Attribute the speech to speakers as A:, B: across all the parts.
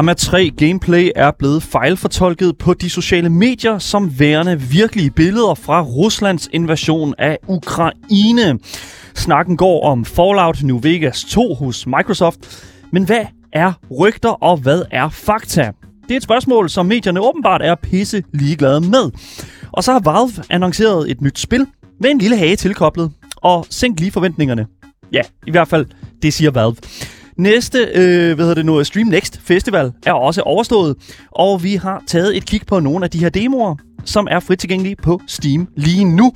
A: Arma 3 gameplay er blevet fejlfortolket på de sociale medier som værende virkelige billeder fra Ruslands invasion af Ukraine. Snakken går om Fallout New Vegas 2 hos Microsoft. Men hvad er rygter, og hvad er fakta? Det er et spørgsmål, som medierne åbenbart er pisse ligeglade med. Og så har Valve annonceret et nyt spil med en lille hage tilkoblet. Og sænk lige forventningerne. Ja, i hvert fald, det siger Valve. Næste, øh, hvad hedder det nu, Stream Next Festival er også overstået, og vi har taget et kig på nogle af de her demoer, som er frit tilgængelige på Steam lige nu.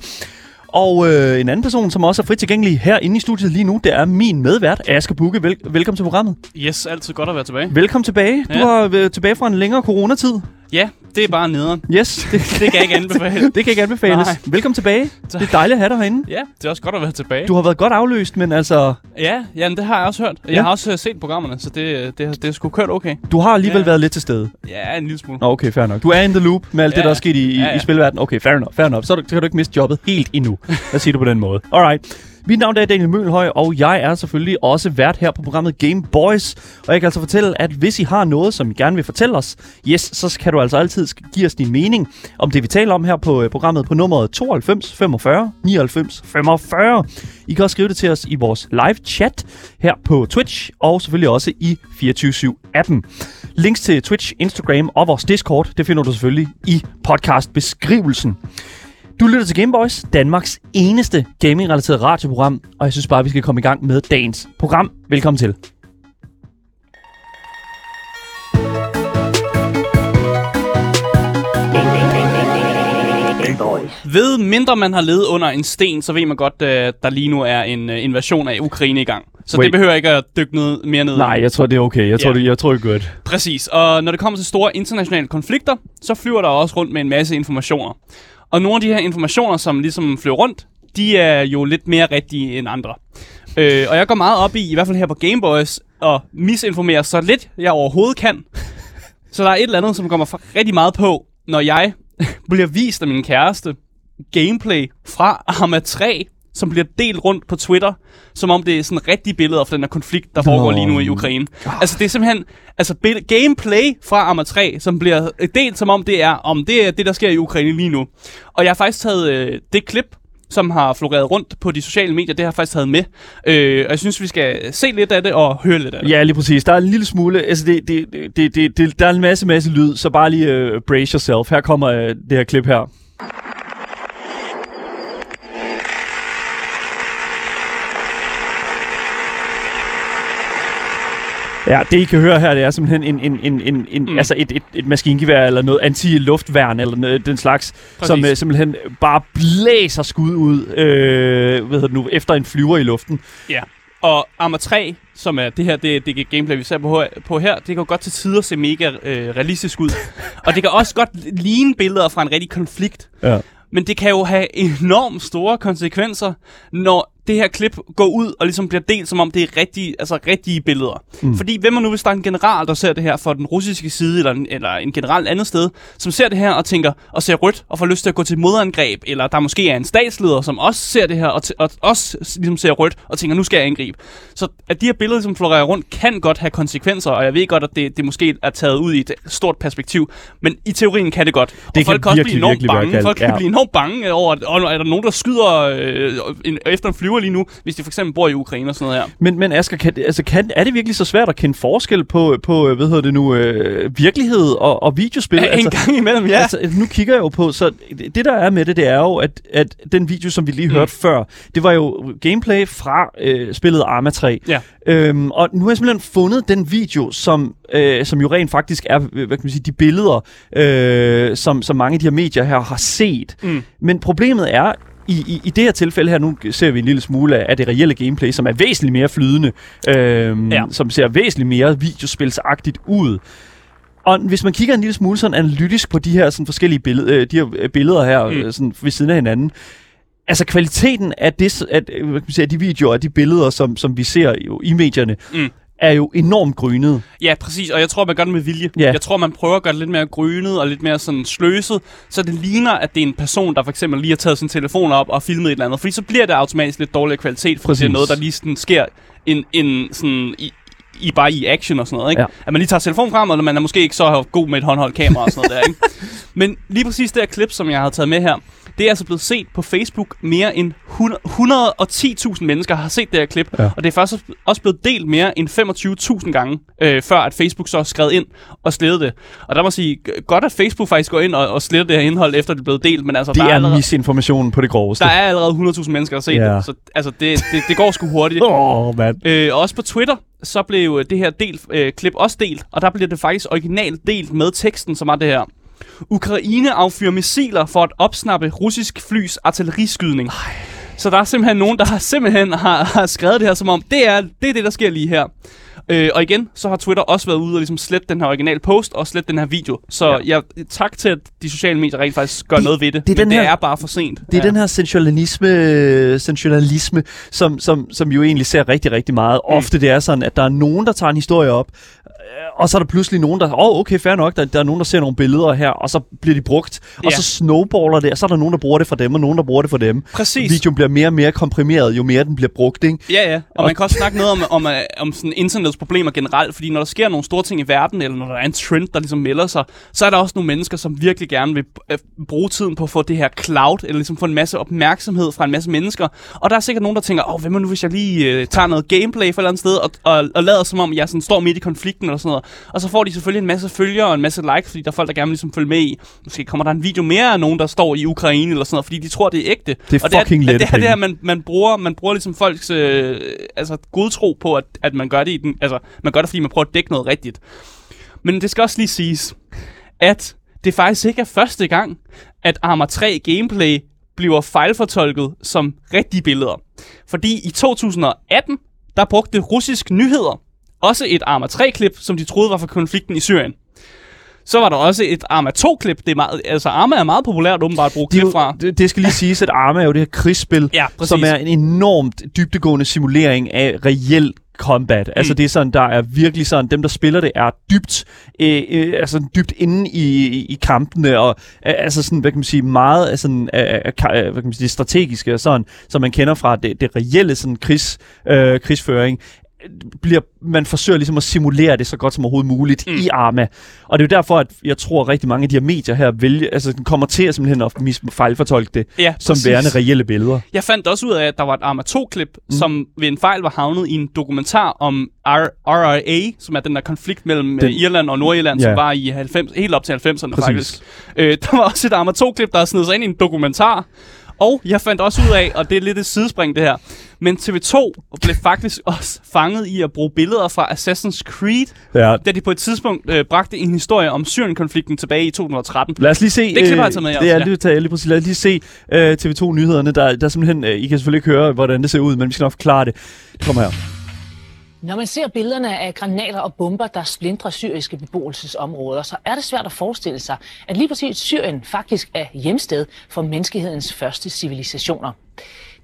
A: Og øh, en anden person, som også er frit tilgængelig herinde i studiet lige nu, det er min medvært, Asger Bukke. Vel- velkommen til programmet.
B: Yes, altid godt at være tilbage.
A: Velkommen tilbage. Du
B: Ja.
A: har været tilbage fra en længere coronatid.
B: Ja, det er bare nederen.
A: Yes, det,
B: Det kan jeg ikke anbefale.
A: det kan ikke anbefales.
B: Nej.
A: Velkommen tilbage.
B: Tak.
A: Det er dejligt at have dig herinde.
B: Ja, det er også godt at være tilbage.
A: Du har været godt afløst, men altså,
B: Ja, jamen, det har jeg også hørt. Jeg
A: Ja.
B: har også øh, set programmerne, så det, det, det er sgu kørt okay.
A: du har alligevel
B: Ja.
A: været lidt til stede.
B: Ja, en lille smule.
A: Nå, okay, fair nok. Du er in the loop med alt ja. det, der er sket i, i,
B: ja,
A: ja, i spilverdenen. Okay, fair enough, fair enough. Så, du- så kan du ikke miste jobbet helt endnu. Lad os sige det på den måde. Alright. Mit navn er Daniel Mølhøj, og jeg er selvfølgelig også vært her på programmet Game Boys. Og jeg kan altså fortælle, at hvis I har noget, som I gerne vil fortælle os, yes, så kan du altså altid give os din mening om det, vi taler om her på øh, programmet på nummeret 92 45 99 45. I kan også skrive det til os i vores live chat her på Twitch, og selvfølgelig også i 24-7-appen. Links til Twitch, Instagram og vores Discord, det finder du selvfølgelig i podcastbeskrivelsen. Du lytter til Gameboys, Danmarks eneste gaming-relateret radioprogram, og jeg synes bare, vi skal komme i gang med dagens program. Velkommen til.
B: Ved mindre man har levet under en sten, så ved man godt, at der lige nu er en øh, invasion af Ukraine i gang. Så
A: Wait.
B: det behøver ikke at dykke ned, mere ned.
A: Nej, jeg tror, det er okay. Jeg tror, det, jeg tror det er godt.
B: Præcis. Og når det kommer til store internationale konflikter, så flyver der også rundt med en masse informationer. Og nogle af de her informationer, som ligesom flyver rundt, de er jo lidt mere rigtige end andre. Øh, og jeg går meget op i, i hvert fald her på Gameboys, at misinformere så lidt jeg overhovedet kan. Så der er et eller andet, som kommer rigtig meget på, når jeg bliver vist af min kæreste gameplay fra Arma 3, som bliver delt rundt på Twitter, som om det er sådan rigtige billeder fra den her konflikt, der foregår lige nu i Ukraine. Altså det er simpelthen altså gameplay fra Arma 3, som bliver delt som om det er om det er det, der sker i Ukraine lige nu. Og jeg har faktisk taget øh, det klip, som har floreret rundt på de sociale medier, det har jeg faktisk taget med. Øh, og jeg synes, vi skal se lidt af det og høre lidt af det.
A: Ja, lige præcis. Der er en lille smule... Altså, det, det, det, det, det, der er en masse, masse lyd, så bare lige uh, brace yourself. Her kommer uh, det her klip her. Ja, det I kan høre her, det er simpelthen en, en, en, en, en mm. altså et, et, et maskingevær eller noget anti-luftværn eller noget, den slags,
B: Præcis.
A: som uh, simpelthen bare blæser skud ud øh, hvad hedder det nu, efter en flyver i luften.
B: Ja. Og Arma 3, som er det her, det, det gameplay, vi ser på, på her, det kan jo godt til tider se mega øh, realistisk ud. og det kan også godt ligne billeder fra en rigtig konflikt.
A: Ja.
B: Men det kan jo have enormt store konsekvenser, når det her klip går ud og ligesom bliver delt, som om det er rigtige, altså rigtige billeder. Mm. Fordi hvem er nu, hvis der er en general, der ser det her fra den russiske side, eller en, eller en general andet sted, som ser det her og tænker, og ser rødt, og får lyst til at gå til modangreb, eller der måske er en statsleder, som også ser det her, og, og også ligesom ser rødt, og tænker, nu skal jeg angribe. Så at de her billeder, som florerer rundt, kan godt have konsekvenser, og jeg ved godt, at det, det måske er taget ud i et stort perspektiv, men i teorien kan det godt. Og
A: kan
B: folk kan også
A: virkelig,
B: blive enormt bange. Folk kan
A: ja.
B: blive enormt bange over, at er der nogen, der skyder øh, en, efter en flyver lige nu, hvis de for eksempel bor i Ukraine og sådan noget her.
A: Men, men Asger, kan, altså, kan, er det virkelig så svært at kende forskel på, på hvad hedder det nu, øh, virkelighed og, og videospil?
B: Ja, en gang imellem, ja.
A: Altså, nu kigger jeg jo på, så det der er med det, det er jo, at, at den video, som vi lige hørte
B: Mm.
A: før, det var jo gameplay fra øh, spillet Arma 3.
B: Ja.
A: Øhm, og nu har jeg simpelthen fundet den video, som, øh, som jo rent faktisk er, øh, hvad kan man sige, de billeder, øh, som, som mange af de her medier her har set.
B: Mm.
A: Men problemet er, i, i, i det her tilfælde her, nu ser vi en lille smule af, af det reelle gameplay, som er væsentligt mere flydende, øhm,
B: Ja.
A: som ser væsentligt mere videospilsagtigt ud. Og hvis man kigger en lille smule sådan analytisk på de her sådan forskellige billeder, øh, de her øh, billeder her
B: Mm.
A: mm. sådan ved siden af hinanden, altså kvaliteten af, det, at, øh, hvad kan man sige, af de videoer og de billeder, som, som vi ser jo i medierne,
B: Mm.
A: Er jo enormt grynet.
B: Ja, præcis, og jeg tror, man gør det med vilje.
A: Ja.
B: Jeg tror, man prøver at gøre det lidt mere grynet og lidt mere sådan sløset, så det ligner, at det er en person, der for eksempel lige har taget sin telefon op og filmet et eller andet. Fordi så bliver det automatisk lidt dårligere kvalitet, fordi det er noget, der lige sådan sker en, en sådan i, i bare i action og sådan noget, ikke?
A: Ja.
B: At man lige tager telefonen frem, og man er måske ikke så god med et håndholdt kamera og sådan noget der, ikke? Men lige præcis det her klip, som jeg har taget med her, det er altså blevet set på Facebook. Mere end 100 110.000 mennesker har set det her klip.
A: Ja.
B: Og det er faktisk også blevet delt mere end 25.000 gange, øh, før at Facebook så skrev ind og slettede det. Og der må sige, godt at Facebook faktisk går ind og, og sletter det her indhold, efter det er blevet delt. Men altså,
A: Det
B: der,
A: er
B: allerede,
A: misinformation på det groveste.
B: der er allerede 100.000 mennesker, der har set
A: Ja.
B: det. Så altså, det, det, det går sgu hurtigt.
A: Åh, oh, mand.
B: Øh, og også på Twitter, så blev det her delt, øh, klip også delt, og der blev det faktisk originalt delt med teksten, som er det her. Ukraine affyrer missiler for at opsnappe russisk flys artilleriskydning. Ej. Så der er simpelthen nogen, der har simpelthen har, har skrevet det her, som om det er, det er det, der sker lige her. Øh, og igen, så har Twitter også været ude og ligesom slette den her original post og slette den her video. Så
A: Ja.
B: ja. jeg, tak til, at de sociale medier rent faktisk gør
A: Det-
B: noget ved det.
A: det
B: men det
A: her-
B: er bare for sent.
A: Det er ja. den her sensationalisme, sensationalisme som, som, som jo egentlig ser rigtig, rigtig meget.
B: Mm.
A: Ofte det er sådan, at der er nogen, der tager en historie op, øh, og så er der pludselig nogen, der, åh, oh, okay, fair nok, der, der er nogen, der ser nogle billeder her, og så bliver de brugt, og
B: Ja.
A: så snowballer det, og så er der nogen, der bruger det for dem, og nogen, der bruger det for dem.
B: Præcis.
A: Videoen bliver mere og mere komprimeret, jo mere den bliver brugt, ikke?
B: Ja, ja. Og man kan også snakke noget om, om, øh, om sådan internets problemer generelt, fordi når der sker nogle store ting i verden, eller når der er en trend, der ligesom melder sig, så er der også nogle mennesker, som virkelig gerne vil øh, bruge tiden på at få det her cloud, eller ligesom få en masse opmærksomhed fra en masse mennesker. Og der er sikkert nogen, der tænker, åh, hvad nu, hvis jeg lige øh, tager noget gameplay fra et eller andet sted, og, og, og lader som om, jeg sådan står midt i konflikten, eller sådan noget. Og så får de selvfølgelig en masse følgere og en masse likes, fordi der er folk, der gerne vil ligesom følge med i. Måske kommer der en video mere af nogen, der står i Ukraine, eller sådan noget, fordi de tror, det er ægte.
A: Det er
B: og
A: fucking
B: det er,
A: lette
B: det er det her, man, man bruger, man bruger ligesom folks øh, altså godtro på, at, at man gør det i den, altså man gør det, fordi man prøver at dække noget rigtigt. Men det skal også lige siges, at det faktisk ikke er første gang, at Arma 3 gameplay bliver fejlfortolket som rigtige billeder. Fordi i 2018, der brugte russisk nyheder også et Arma 3-klip, som de troede var fra konflikten i Syrien. Så var der også et Arma 2-klip. Det er meget, altså Arma er meget populært åbenbart at bruge
A: Det,
B: klip fra.
A: det, det skal lige siges, at Arma er jo det her krigsspil,
B: Ja, præcis.
A: som er en enormt dybtegående simulering af reel combat. Mm. Altså det er sådan, der er virkelig sådan, dem der spiller det er dybt, øh, øh, altså dybt inde i, i, i kampene, og øh, altså sådan, hvad kan man sige, meget af sådan, øh, øh, hvad kan man sige, strategiske og sådan, som man kender fra det, det reelle sådan krigs, øh, krigsføring bliver, man forsøger ligesom at simulere det så godt som overhovedet muligt mm. i Arma. Og det er jo derfor, at jeg tror, at rigtig mange af de her medier her vælger, altså den kommer til at simpelthen at fejlfortolke det
B: Ja,
A: som
B: præcis.
A: værende reelle billeder.
B: Jeg fandt også ud af, at der var et Arma 2-klip, mm. som ved en fejl var havnet i en dokumentar om R- RRA, som er den der konflikt mellem
A: Den-
B: den, Irland og Nordirland,
A: Ja.
B: som var i 90, helt op til 90'erne
A: Præcis.
B: faktisk. Øh, der var også et Arma 2-klip, der sned sig ind i en dokumentar. Og jeg fandt også ud af, og det er lidt et sidespring det her, men TV2 blev faktisk også fanget i at bruge billeder fra Assassin's Creed,
A: Ja,
B: da de på et tidspunkt øh, bragte en historie om Syrien-konflikten tilbage i 2013.
A: Lad os lige se.
B: Det klip har jeg
A: øh,
B: taget med,
A: Det
B: også,
A: er
B: ja.
A: lige, lige præcis. Lad os lige se øh, TV2-nyhederne. Der, der er simpelthen, øh, I kan selvfølgelig ikke høre, hvordan det ser ud, men vi skal nok forklare det. Det kommer her.
C: Når man ser billederne af granater og bomber, der splindrer syriske beboelsesområder, så er det svært at forestille sig, at lige præcis Syrien faktisk er hjemsted for menneskehedens første civilisationer.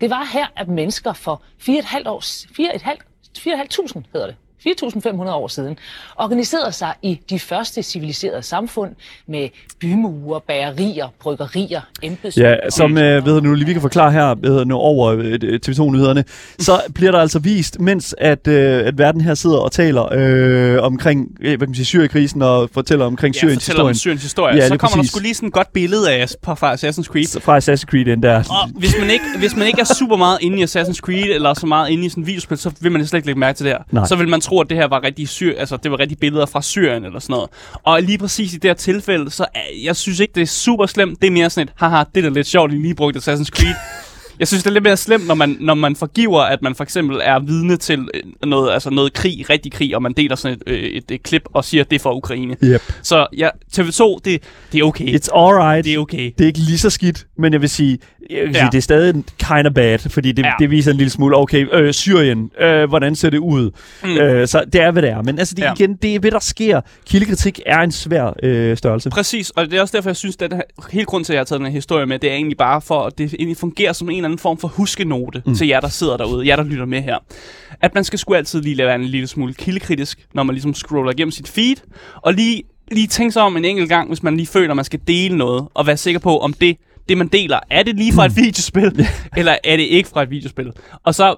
C: Det var her, at mennesker for 4,5 år, 4,5 4.500 hedder det, 4.500 år siden, organiserede sig i de første civiliserede samfund med bymure, bagerier, bryggerier, embedsmænd.
A: Ja, som øh, ved nu lige vi kan forklare her ved nu over øh, TV2-nyhederne, så bliver der altså vist, mens at, øh, at verden her sidder og taler øh, omkring, øh, hvad kan man sige, Syrienkrisen og fortæller omkring
B: Ja,
A: Syriens
B: fortæller om
A: historie
B: Syriens historie.
A: Ja,
B: så kommer der
A: præcis.
B: sgu lige sådan et godt billede af på fra Assassin's Creed.
A: fra Assassin's Creed den der.
B: Og hvis man, ikke, hvis man ikke er super meget inde i Assassin's Creed, eller så meget inde i sådan et videospil, så vil man slet ikke lægge mærke til det her.
A: Nej.
B: Så vil man tro, at det her var rigtig syr, altså det var rigtig billeder fra Syrien eller sådan noget. Og lige præcis i det her tilfælde, så jeg synes ikke, det er super slemt. Det er mere sådan et, haha, det er da lidt sjovt, I lige brugte Assassin's Creed. Jeg synes, det er lidt mere slemt, når man, når man forgiver, at man for eksempel er vidne til øh, noget, altså noget krig, rigtig krig, og man deler sådan et, øh, et, et klip og siger, at det er fra Ukraine.
A: Yep.
B: Så ja, TV2, det, det er okay.
A: It's alright.
B: Det er okay.
A: Det er ikke lige så skidt, men jeg vil sige, jeg vil
B: Ja.
A: sige det er stadig kind of bad, fordi det,
B: Ja.
A: det viser en lille smule, okay, øh, Syrien, øh, hvordan ser det ud? Mm. Øh, så det er, hvad det er. Men altså, det,
B: Ja.
A: igen, det er, hvad der sker. Kildekritik er en svær øh, størrelse.
B: Præcis, og det er også derfor, jeg synes, at det her, hele grunden til, at jeg har taget den her historie med, det er egentlig bare for, at det egentlig fungerer som en eller anden form for huskenote mm. til jer, der sidder derude, jer, der lytter med her. at man skal sgu altid lige lade en lille smule kildekritisk, når man ligesom scroller igennem sit feed, og lige, lige tænke sig om en enkelt gang, hvis man lige føler, at man skal dele noget, og være sikker på, om det, det man deler, er det lige fra et videospil, eller er det ikke fra et videospil? Og så,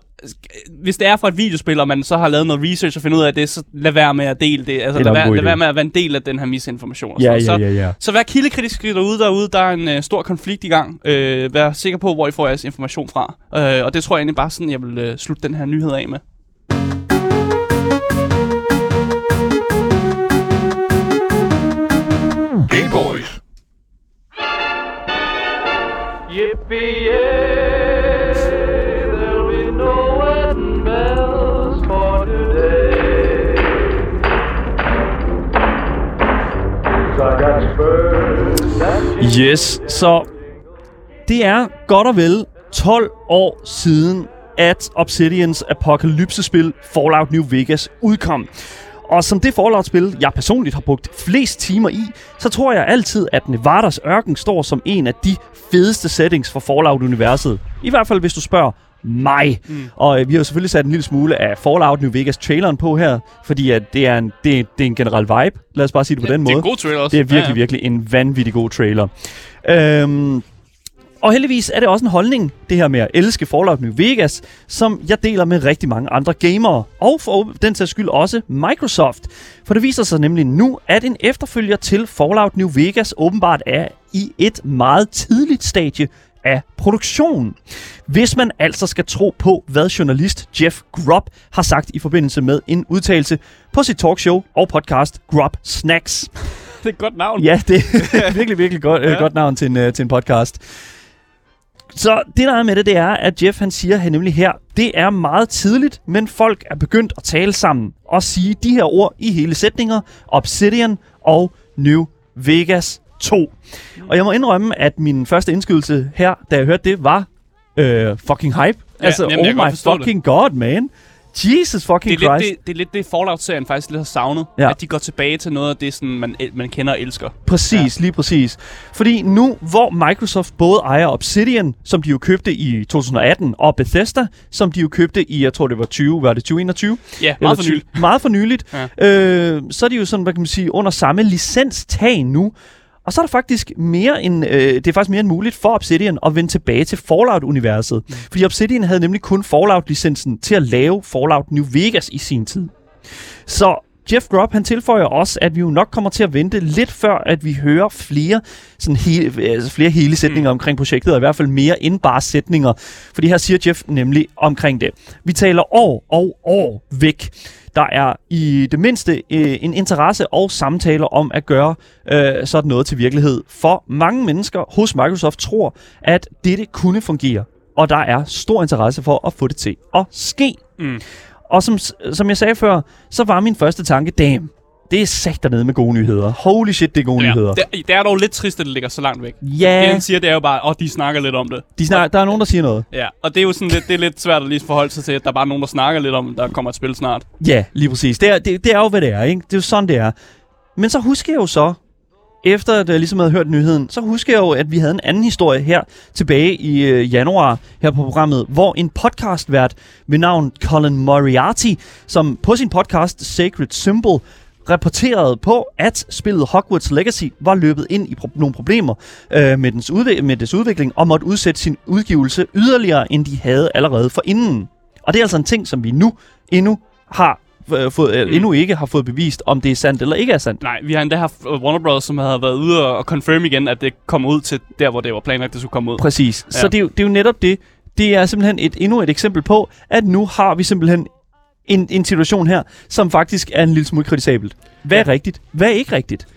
B: hvis det er fra et videospil, og man så har lavet noget research og finde ud af det, så lad være med at dele det. Altså, lad, være, lad være med at være en del af den her misinformation. Og
A: Ja, ja,
B: så,
A: ja, ja.
B: så vær kildekritisk derude, derude. Der er en øh, stor konflikt i gang. Øh, vær sikker på, hvor I får jeres information fra. Øh, og det tror jeg egentlig bare sådan, jeg vil øh, slutte den her nyhed af med.
A: Yes, så det er godt og vel 12 år siden, at Obsidians apokalypsespil Fallout New Vegas udkom. Og som det Fallout-spil, jeg personligt har brugt flest timer i, så tror jeg altid, at Nevadas ørken står som en af de fedeste settings for Fallout-universet. I hvert fald, hvis du spørger mig. Mm. Og øh, vi har jo selvfølgelig sat en lille smule af Fallout New Vegas-traileren på her, fordi at det, er en, det, det er en generel vibe. Lad os bare sige det på den
B: det
A: måde.
B: er en god trailer også.
A: Det er virkelig, virkelig en vanvittig god trailer. Øhm, og heldigvis er det også en holdning, det her med at elske Fallout New Vegas, som jeg deler med rigtig mange andre gamere, og for den sags skyld også Microsoft. For det viser sig nemlig nu, at en efterfølger til Fallout New Vegas åbenbart er i et meget tidligt stadie af produktion. Hvis man altså skal tro på, hvad journalist Jeff Grubb har sagt i forbindelse med en udtalelse på sit talkshow og podcast Grubb Snacks.
B: det er et godt navn.
A: Ja, det er virkelig, virkelig godt, ja.
B: Ja.
A: øh, godt navn til en, øh, til en podcast. Så det der er med det, det er, at Jeff han siger her nemlig her, det er meget tidligt, men folk er begyndt at tale sammen og sige de her ord i hele sætninger, Obsidian og New Vegas 2. Og jeg må indrømme, at min første indskydelse her, da jeg hørte det, var øh, fucking hype.
B: Ja,
A: altså,
B: jamen,
A: oh my
B: forstå det.
A: fucking god, man. Jesus fucking
B: Det er,
A: Christ.
B: lidt, det, det er lidt det, Fallout-serien faktisk lidt har savnet.
A: Ja.
B: At de går tilbage til noget af det, sådan, man, man kender og elsker.
A: Præcis, ja. lige præcis. Fordi nu, hvor Microsoft både ejer Obsidian, som de jo købte i 2018, og Bethesda, som de jo købte i, jeg tror det var 20, var det 2021?
B: Ja, meget for nyligt.
A: Meget for nyligt.
B: Ja.
A: Øh, så er de jo sådan, hvad kan man sige, under samme licenstag nu. Og så er der faktisk mere end, øh, det er faktisk mere end muligt for Obsidian at vende tilbage til Fallout-universet. Mm. Fordi Obsidian havde nemlig kun Fallout-licensen til at lave Fallout New Vegas i sin tid. Så Jeff Grubb, han tilføjer også, at vi jo nok kommer til at vente lidt før, at vi hører flere, sådan hele, altså flere hele sætninger mm. omkring projektet, og i hvert fald mere end bare sætninger. Fordi her siger Jeff nemlig omkring det. Vi taler år og år væk. Der er i det mindste øh, en interesse og samtaler om at gøre øh, sådan noget til virkelighed. For mange mennesker hos Microsoft tror, at dette kunne fungere. Og der er stor interesse for at få det til at ske.
B: Mm.
A: Og som, som jeg sagde før, så var min første tanke, damn, det er sagt dernede med gode nyheder. Holy shit, det er gode
B: Ja,
A: nyheder.
B: det, det er dog lidt trist, at det ligger så langt væk. Det,
A: Ja,
B: han siger, det er jo bare, at de snakker lidt om det.
A: de snak, der er nogen, der siger noget.
B: Ja, og det er jo sådan lidt, det er lidt svært at lige forholde sig til, at der er bare nogen, der snakker lidt om, der kommer et spil snart.
A: Ja, lige præcis. Det er, det, det er jo, hvad det er, ikke? Det er jo sådan, det er. Men så husker jeg jo så, efter at jeg ligesom havde hørt nyheden, så husker jeg jo, at vi havde en anden historie her tilbage i øh, januar her på programmet, hvor en podcastvært ved navn Colin Moriarty, som på sin podcast Sacred Symbol rapporterede på, at spillet Hogwarts Legacy var løbet ind i pro- nogle problemer øh, med, dens udvi- med dets udvikling og måtte udsætte sin udgivelse yderligere, end de havde allerede for inden. Og det er altså en ting, som vi nu endnu har øh, fået, øh, endnu ikke har fået bevist, om det er sandt eller ikke er sandt.
B: Nej, vi har endda haft uh, Warner Bros., som havde været ude og, confirm igen, at det kommer ud til der, hvor det var planlagt, det skulle komme ud.
A: Præcis. Ja. Så det er, jo, det er jo netop det. Det er simpelthen et, endnu et eksempel på, at nu har vi simpelthen en, en situation her, som faktisk er en lille smule kritisabelt. Hvad er
B: Ja.
A: rigtigt? Hvad er ikke rigtigt?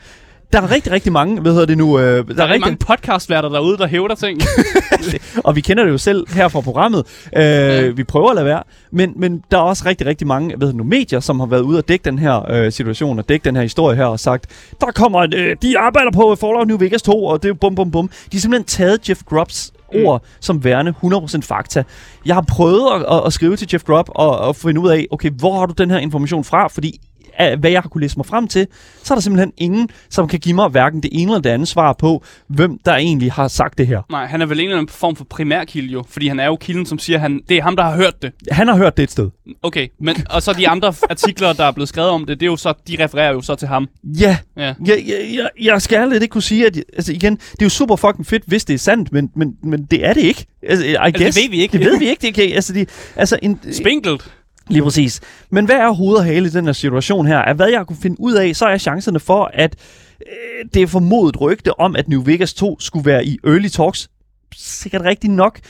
A: Der er rigtig, rigtig mange, hvad hedder det nu? Øh, der,
B: Der er
A: er
B: rigtig
A: rigtig,
B: mange podcastværter derude, der hævder ting.
A: og vi kender det jo selv her fra programmet. Øh, Vi prøver at lade være. Men, men der er også rigtig, rigtig mange hvad hedder det nu, medier, som har været ude og dække den her øh, situation, og dække den her historie her, og sagt, der kommer en, øh, de arbejder på Fallout New Vegas 2, og det er bum, bum, bum. De har simpelthen taget Jeff Grubbs Mm. ord mm. som værende 100% fakta. Jeg har prøvet at, at, at skrive til Jeff Grubb og, og finde ud af, okay, hvor har du den her information fra? Fordi hvad jeg har kunne læse mig frem til, så er der simpelthen ingen, som kan give mig hverken det ene eller det andet svar på, hvem der egentlig har sagt det her.
B: Nej, han er vel en eller anden form for primærkilde jo, fordi han er jo kilden, som siger, han, det er ham, der har hørt det.
A: Han har hørt det et sted.
B: Okay, men, og så de andre artikler, der er blevet skrevet om det, det er jo så, de refererer jo så til ham.
A: Ja,
B: Ja.
A: jeg, jeg, jeg, jeg skal ærligt ikke kunne sige, at altså igen, det er jo super fucking fedt, hvis det er sandt, men, men, men det er det ikke. Altså, I
B: det
A: guess.
B: ved vi ikke.
A: Det ved vi ikke. Det kan, altså, de, altså en,
B: Spinkelt.
A: Lige præcis. Men hvad er hoved og hale i den her situation her? Af hvad jeg kunne finde ud af, så er chancerne for, at øh, det er formodet rygte om, at New Vegas 2 skulle være i early talks, sikkert rigtigt nok.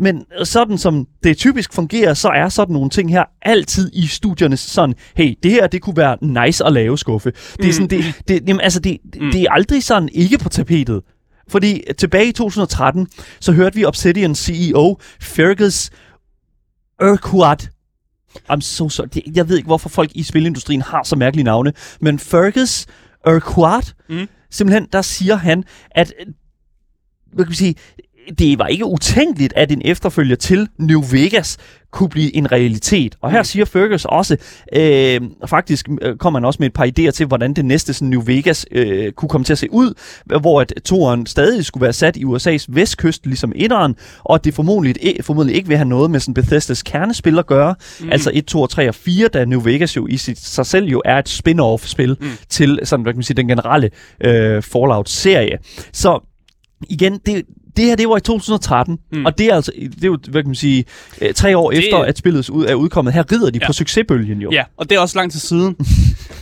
A: Men sådan som det typisk fungerer, så er sådan nogle ting her altid i studierne sådan, hey, det her, det kunne være nice at lave skuffe. Det er sådan, det, det, jamen, altså, det,
B: Mm.
A: det er aldrig sådan ikke på tapetet. Fordi tilbage i 2013, så hørte vi Obsidian CEO Fergus Urquhart I'm so sorry. Det- Jeg ved ikke, hvorfor folk i spilindustrien har så mærkelige navne. Men Fergus Urquhart,
B: Mm.
A: simpelthen, der siger han, at hvad kan vi sige, det var ikke utænkeligt, at en efterfølger til New Vegas kunne blive en realitet. Og her
B: Mm.
A: siger Fergus også, øh, faktisk øh, kommer han også med et par idéer til, hvordan det næste sådan, New Vegas øh, kunne komme til at se ud, hvor at toren stadig skulle være sat i USA's vestkyst, ligesom etteren, og at det formodentlig, eh, formodentlig ikke vil have noget med sådan Bethesdas kernespil at gøre, mm. altså 1, 2, 3 og 4, da New Vegas jo i sit, sig selv jo er et spin-off-spil mm. til sådan, hvad kan man sige, den generelle øh, Fallout-serie. Så igen, det, det her, det var i 2013,
B: Mm.
A: og det er altså, det er jo, hvad kan man sige, øh, tre år
B: Det-
A: efter, at spillet ud, er udkommet. Her rider de
B: Ja.
A: på succesbølgen jo.
B: Ja, og det er også lang tid siden.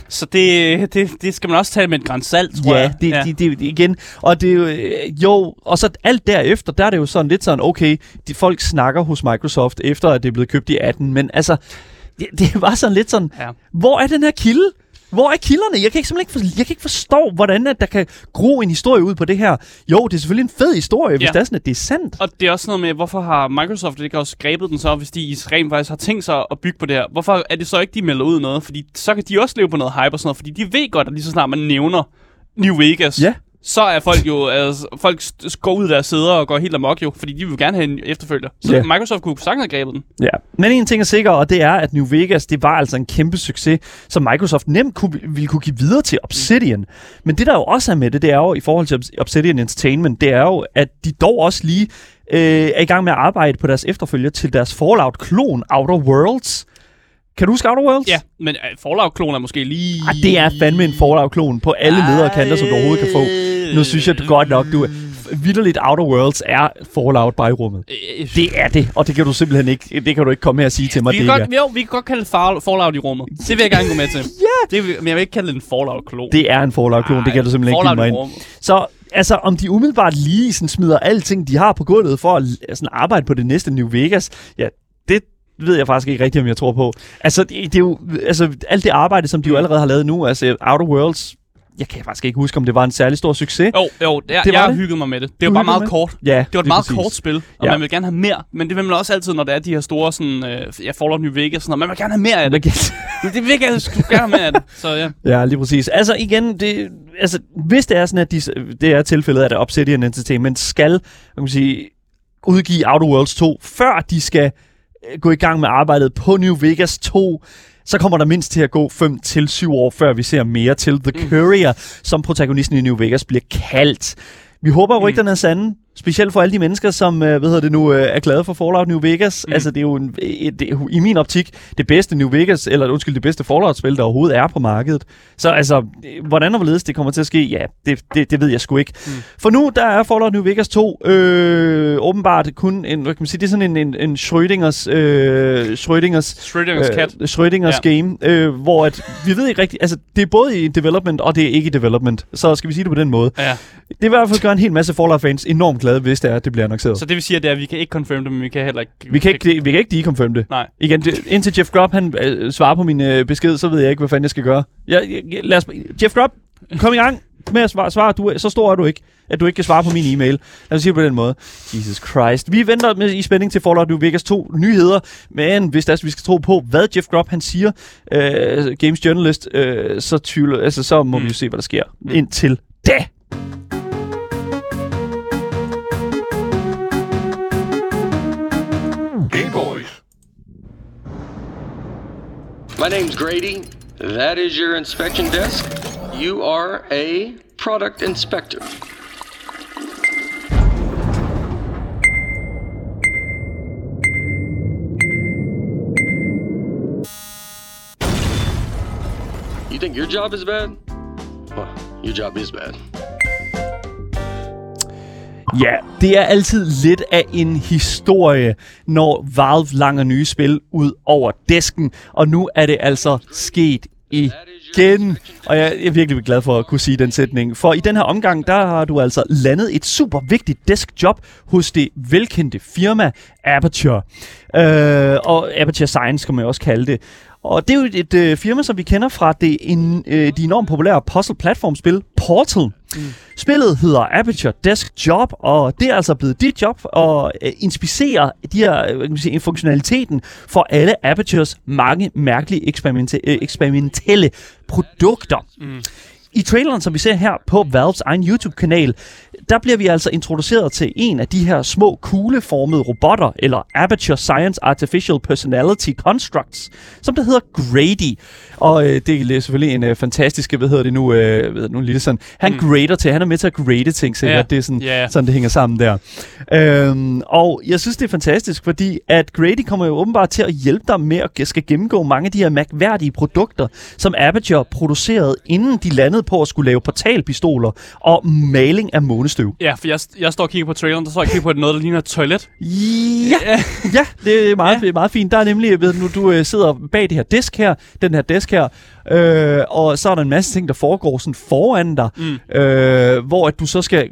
B: så det, det, det skal man også tage med et græns salt, tror
A: Ja,
B: jeg.
A: det, ja. Det, det, igen. Og det er jo, øh, jo, og så alt derefter, der er det jo sådan lidt sådan, okay, de folk snakker hos Microsoft, efter at det er blevet købt i 18, men altså, det, det var sådan lidt sådan,
B: Ja.
A: hvor er den her kilde? Hvor er kilderne? Jeg kan ikke simpelthen ikke, for, jeg kan ikke forstå, hvordan at der kan gro en historie ud på det her. Jo, det er selvfølgelig en fed historie, hvis
B: Ja.
A: det er sådan, at det er sandt.
B: Og det er også noget med, hvorfor har Microsoft ikke også grebet den så, hvis de rent faktisk har tænkt sig at bygge på det her? Hvorfor er det så ikke, de melder ud noget? Fordi så kan de også leve på noget hype og sådan noget, fordi de ved godt, at lige så snart man nævner New Vegas,
A: Ja.
B: Så er folk jo, altså, folk går ud af deres sæder og går helt amok jo, fordi de vil gerne have en efterfølger. Så
A: Ja.
B: Microsoft kunne sagtens have grebet den.
A: Ja, men en ting er sikker, og det er, at New Vegas, det var altså en kæmpe succes, som Microsoft nemt kunne, ville kunne give videre til Obsidian. Men det der jo også er med det, det er jo i forhold til Obs- Obsidian Entertainment, det er jo, at de dog også lige øh, er i gang med at arbejde på deres efterfølger til deres Fallout-klon Outer Worlds. Kan du huske Outer Worlds?
B: Ja, men uh, Fallout-klon er måske lige...
A: Ah, det er fandme en Fallout-klon på alle ledere kanter, som du overhovedet kan få. Nu synes jeg godt nok, du er... Vitterligt Outer Worlds er Fallout i rummet.
B: Øh,
A: Det er det, og det kan du simpelthen ikke, det kan du ikke komme her og sige til mig,
B: vi
A: det
B: kan
A: er.
B: godt, jo, vi kan godt kalde det Fall- Fallout i rummet. Det vil jeg gerne gå med til. ja! Det men jeg vil ikke kalde det en Fallout-klon.
A: Det er en Fallout-klon, det kan du simpelthen ikke give
B: Fallout
A: mig ind. Så altså, om de umiddelbart lige sådan, smider alting, de har på gulvet for at sådan, arbejde på det næste New Vegas, ja, det ved jeg faktisk ikke rigtigt, om jeg tror på. Altså, det, det er jo, altså, alt det arbejde, som de jo
B: Mm.
A: allerede har lavet nu, altså Outer Worlds, jeg kan faktisk ikke huske, om det var en særlig stor succes.
B: Jo, jo, det,
A: Det
B: jeg,
A: var
B: jeg har
A: det.
B: hygget mig med det. Det var bare
A: hyggede
B: meget
A: med?
B: kort.
A: Ja,
B: Det var et meget
A: præcis.
B: kort spil, og
A: Ja.
B: man vil gerne have mere. Men det vil man også altid, når der er de her store sådan, øh, ja, Fallout New Vegas, sådan. Man vil gerne have mere af det. Det, vil jeg gerne, have mere af det. Så ja.
A: Ja, lige præcis. Altså igen, det, altså, hvis det er sådan, at de, det er tilfældet, at Obsidian Entertainment skal hvad kan man sige, udgive Outer Worlds 2, før de skal øh, gå i gang med arbejdet på New Vegas 2, så kommer der mindst til at gå 5 til 7 år, før vi ser mere til The
B: Mm.
A: Courier, som protagonisten i New Vegas bliver kaldt. Vi håber, at rygterne er sande. Specielt for alle de mennesker, som øh, hvad hedder det nu, øh, er glade for Fallout New Vegas.
B: Mm.
A: Altså, det er jo en, et, det, er i min optik det bedste New Vegas, eller undskyld, det bedste Fallout-spil, der overhovedet er på markedet. Så altså, øh, hvordan og hvorledes det kommer til at ske, ja, det, det, det ved jeg sgu ikke.
B: Mm.
A: For nu, der er Fallout New Vegas 2 øh, åbenbart kun en, hvad kan man sige, det er sådan en, en, en Schrödingers, øh, Schrödingers
B: Schrödingers.
A: Øh, Schrödingers ja. game, øh, hvor at, vi ved ikke rigtigt, altså det er både i development, og det er ikke i development. Så skal vi sige det på den måde.
B: Ja.
A: Det vil i hvert fald gøre en hel masse Fallout-fans enormt glade, hvis det er, at det bliver annonceret.
B: Så det vil sige, at, det er, at vi kan ikke confirm det, men vi kan heller ikke...
A: vi kan ikke, vi kan ikke deconfirm det.
B: Nej.
A: Igen, det, indtil Jeff Grubb han øh, svarer på min øh, besked, så ved jeg ikke, hvad fanden jeg skal gøre. Jeg, jeg, lad os, Jeff Grubb, kom i gang med at svare. svare. Du, så stor er du ikke, at du ikke kan svare på min e-mail. Lad os sige på den måde. Jesus Christ. Vi venter med i spænding til Fallout New Vegas 2 nyheder, men hvis det er, vi skal tro på, hvad Jeff Grubb han siger, øh, Games Journalist, øh, så, tvivler, altså, så må mm. vi jo se, hvad der sker mm. indtil da.
D: Game Boys.
E: My name's Grady,
D: That is your inspection desk. You are a product inspector. You think your job is bad? Well, your job is bad.
A: Ja, det er altid lidt af en historie, når Valve langer nye spil ud over disken, og nu er det altså sket igen. Og jeg er virkelig glad for at kunne sige den sætning, for i den her omgang, der har du altså landet et super vigtigt deskjob hos det velkendte firma Aperture. Øh, og Aperture Science kan man jo også kalde det. Og det er jo et, øh, firma, som vi kender fra det en, øh, de enormt populære puzzle-platformspil Portal. Mm. Spillet hedder Aperture Desk Job, og det er altså blevet dit job at øh, inspicere de her, øh, kan man sige, funktionaliteten for alle Apertures mange mærkelige eksperimente- øh, eksperimentelle produkter. Mm. I traileren, som vi ser her på Valves egen YouTube-kanal, der bliver vi altså introduceret til en af de her små kugleformede robotter, eller Aperture Science Artificial Personality Constructs, som der hedder Grady. Og øh, det er selvfølgelig en øh, fantastisk, hvad hedder det nu, øh, ved nu lille sådan, han mm. grader til, han er med til at grade ting, så
B: Ja.
A: yeah. det er sådan,
B: Ja.
A: sådan, det hænger sammen der. Øhm, og jeg synes, det er fantastisk, fordi at Grady kommer jo åbenbart til at hjælpe dig med at skal gennemgå mange af de her mærkværdige produkter, som Aperture producerede, inden de landede på at skulle lave portalpistoler og maling af månestøv.
B: Ja, for jeg, jeg står og kigger på traileren, der står jeg og kigger på noget, der ligner et toilet.
A: Ja, ja det er meget, ja. meget fint. Der er nemlig, ved du, du øh, sidder bag det her disk her, den her disk her, øh, og så er der en masse ting, der foregår sådan foran dig, mm. øh, hvor at du så skal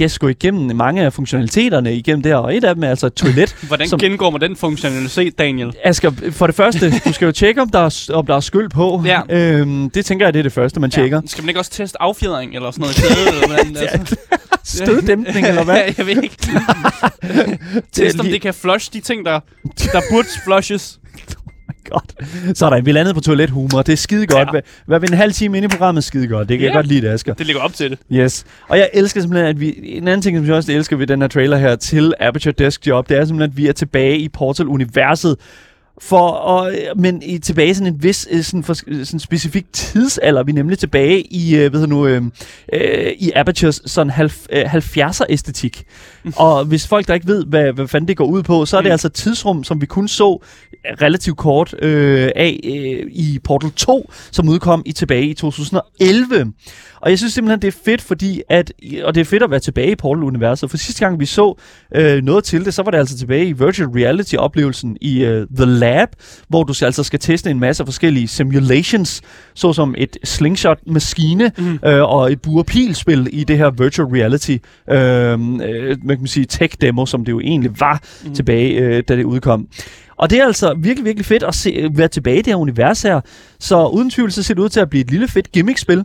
A: yes, gå igennem mange af funktionaliteterne igennem der, og et af dem er altså et toilet.
B: Hvordan
A: som-
B: gengår man den funktionalitet, Daniel?
A: Asger, for det første, du skal jo tjekke, om der er, om der er skyld på.
B: Ja.
A: Øhm, det tænker jeg, det er det første, man tjekker.
B: Ja. Skal man ikke også teste affjedring eller sådan noget stedet? eller hvordan, altså?
A: Støddæmpning, eller hvad?
B: jeg ved ikke. Test om det kan flush de ting, der, der burde flushes.
A: Godt. Sådan, vi landede på toilethumor. Det er skide godt.
B: Ja.
A: Hvad ved en halv time inde i programmet skide godt. Det kan
B: Ja.
A: jeg godt lide, det, Asger.
B: Det ligger op til det.
A: Yes. Og jeg elsker simpelthen, at vi... En anden ting, som jeg også elsker ved den her trailer her til Aperture Desk Job, det er simpelthen, at vi er tilbage i Portal-universet. For at, men i, tilbage i sådan en vis øh, sådan, for, sådan specifik tidsalder. Vi er nemlig tilbage i, øh, hedder nu, øh, øh, i Apertures sådan halv, øh, 70'er æstetik. og hvis folk der ikke ved, hvad, hvad fanden det går ud på, så er det
B: Mm.
A: altså et tidsrum, som vi kun så relativt kort øh, af øh, i Portal 2, som udkom i tilbage i 2011. Og jeg synes simpelthen, det er fedt, fordi at, og det er fedt at være tilbage i Portal-universet, for sidste gang vi så øh, noget til det, så var det altså tilbage i virtual reality-oplevelsen i øh, The Lab, hvor du altså skal teste en masse forskellige simulations, såsom et slingshot-maskine mm. øh, og et burpilspil i det her virtual reality, øh, øh, man kan sige tech-demo, som det jo egentlig var mm. tilbage, øh, da det udkom. Og det er altså virkelig, virkelig fedt at se, være tilbage i det her univers her. Så uden tvivl, så ser det ud til at blive et lille fedt gimmick-spil.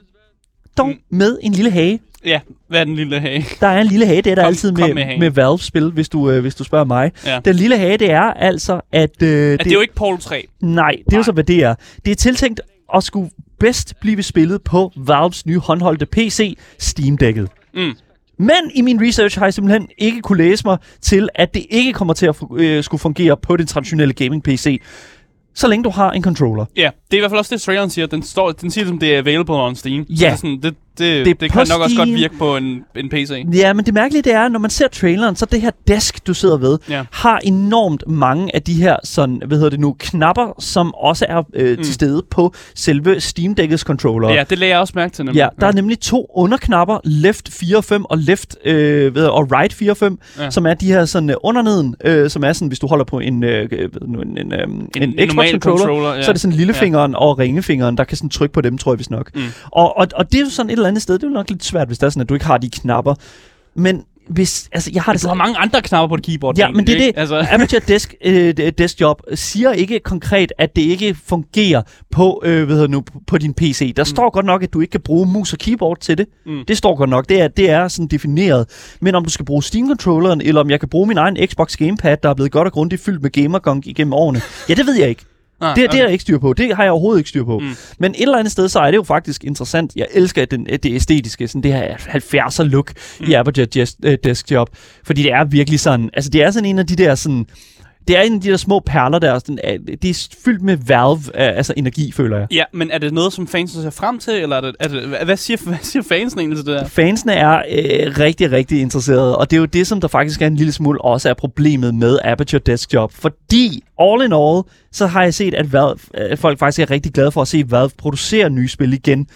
A: Dog
B: Mm.
A: med en lille hage.
B: Ja, hvad er den lille hage?
A: Der er en lille hage, det er der
B: Kom-
A: altid
B: kom
A: med,
B: med hagen.
A: med Valve-spil, hvis du, øh, hvis du spørger mig.
B: Ja.
A: Den lille hage, det er altså, at... Øh,
B: Er det, jo ikke Portal 3?
A: Nej, det er
B: Nej.
A: jo så, hvad det er. Det er tiltænkt at skulle bedst blive spillet på Valves nye håndholdte PC, Steam-dækket.
B: Mm.
A: Men i min research har jeg simpelthen ikke kunne læse mig til, at det ikke kommer til at øh, skulle fungere på den traditionelle gaming-PC, så længe du har en controller.
B: Ja, det er i hvert fald også det, traileren siger. Den, står, den siger, som det er available on Steam.
A: Ja.
B: Så det, sådan, det, det,
A: Det
B: det, kan nok også godt
A: Steam.
B: virke på en, en PC.
A: Ja, men det mærkelige det er, når man ser traileren, så det her desk, du sidder ved,
B: Ja.
A: har enormt mange af de her sådan, hvad hedder det nu, knapper, som også er øh, mm. til stede på selve Steam-dækkets controller.
B: Ja, det lagde jeg også mærke til. Nemlig.
A: Ja, der er nemlig to underknapper, left 4 og 5 og left øh, ved, og right 4 og 5,
B: Ja.
A: ja. som er de her sådan øh, underneden, øh, som er sådan, hvis du holder på en, øh, nu, en, en, øh, en,
B: en normal
A: Xbox-controller,
B: controller, ja.
A: så er det sådan lillefingeren ja. og ringefingeren, der kan sådan trykke på dem, tror jeg vist nok.
B: Mm.
A: Og, og, og det er jo sådan et eller andet sted, det er jo nok lidt svært, hvis det er sådan, at du ikke har de knapper. Men hvis, altså jeg har det
B: Du har mange andre knapper på et keyboard.
A: Ja,
B: egentlig,
A: men det er det.
B: Altså.
A: Amateur Desk, øh, Desk Job siger ikke konkret, at det ikke fungerer på, øh, hedder det nu, på- din PC. Der mm. står godt nok, at du ikke kan bruge mus og keyboard til det.
B: Mm.
A: Mm. Det står godt nok. Det er, det er sådan defineret. Men om du skal bruge Steam-controlleren, eller om jeg kan bruge min egen Xbox Gamepad, der er blevet godt og grundigt fyldt med gamergunk igennem årene, ja, det ved jeg ikke.
B: Ah,
A: Det, det er jeg ikke styr på. Det har jeg overhovedet ikke styr på.
B: Mm.
A: Men et eller andet sted, så er det jo faktisk interessant. Jeg elsker den, det æstetiske, sådan det her 70'er look mm. i Aperture øh, Desk Job. Fordi det er virkelig sådan, altså det er sådan en af de der sådan, det er en af de der små perler der. Sådan, øh, det er fyldt med Valve, øh, altså energi, føler jeg.
B: Ja, men er det noget, som fansen ser frem til, eller er det, er det, hvad, siger, hvad siger fansen egentlig til det der?
A: Fansene er øh, rigtig, rigtig interesserede, og det er jo det, som der faktisk er en lille smule også er problemet med Aperture Desk Job, fordi all in all, så har jeg set, at Valve, øh, folk faktisk er rigtig glade for at se Valve producere nye spil igen.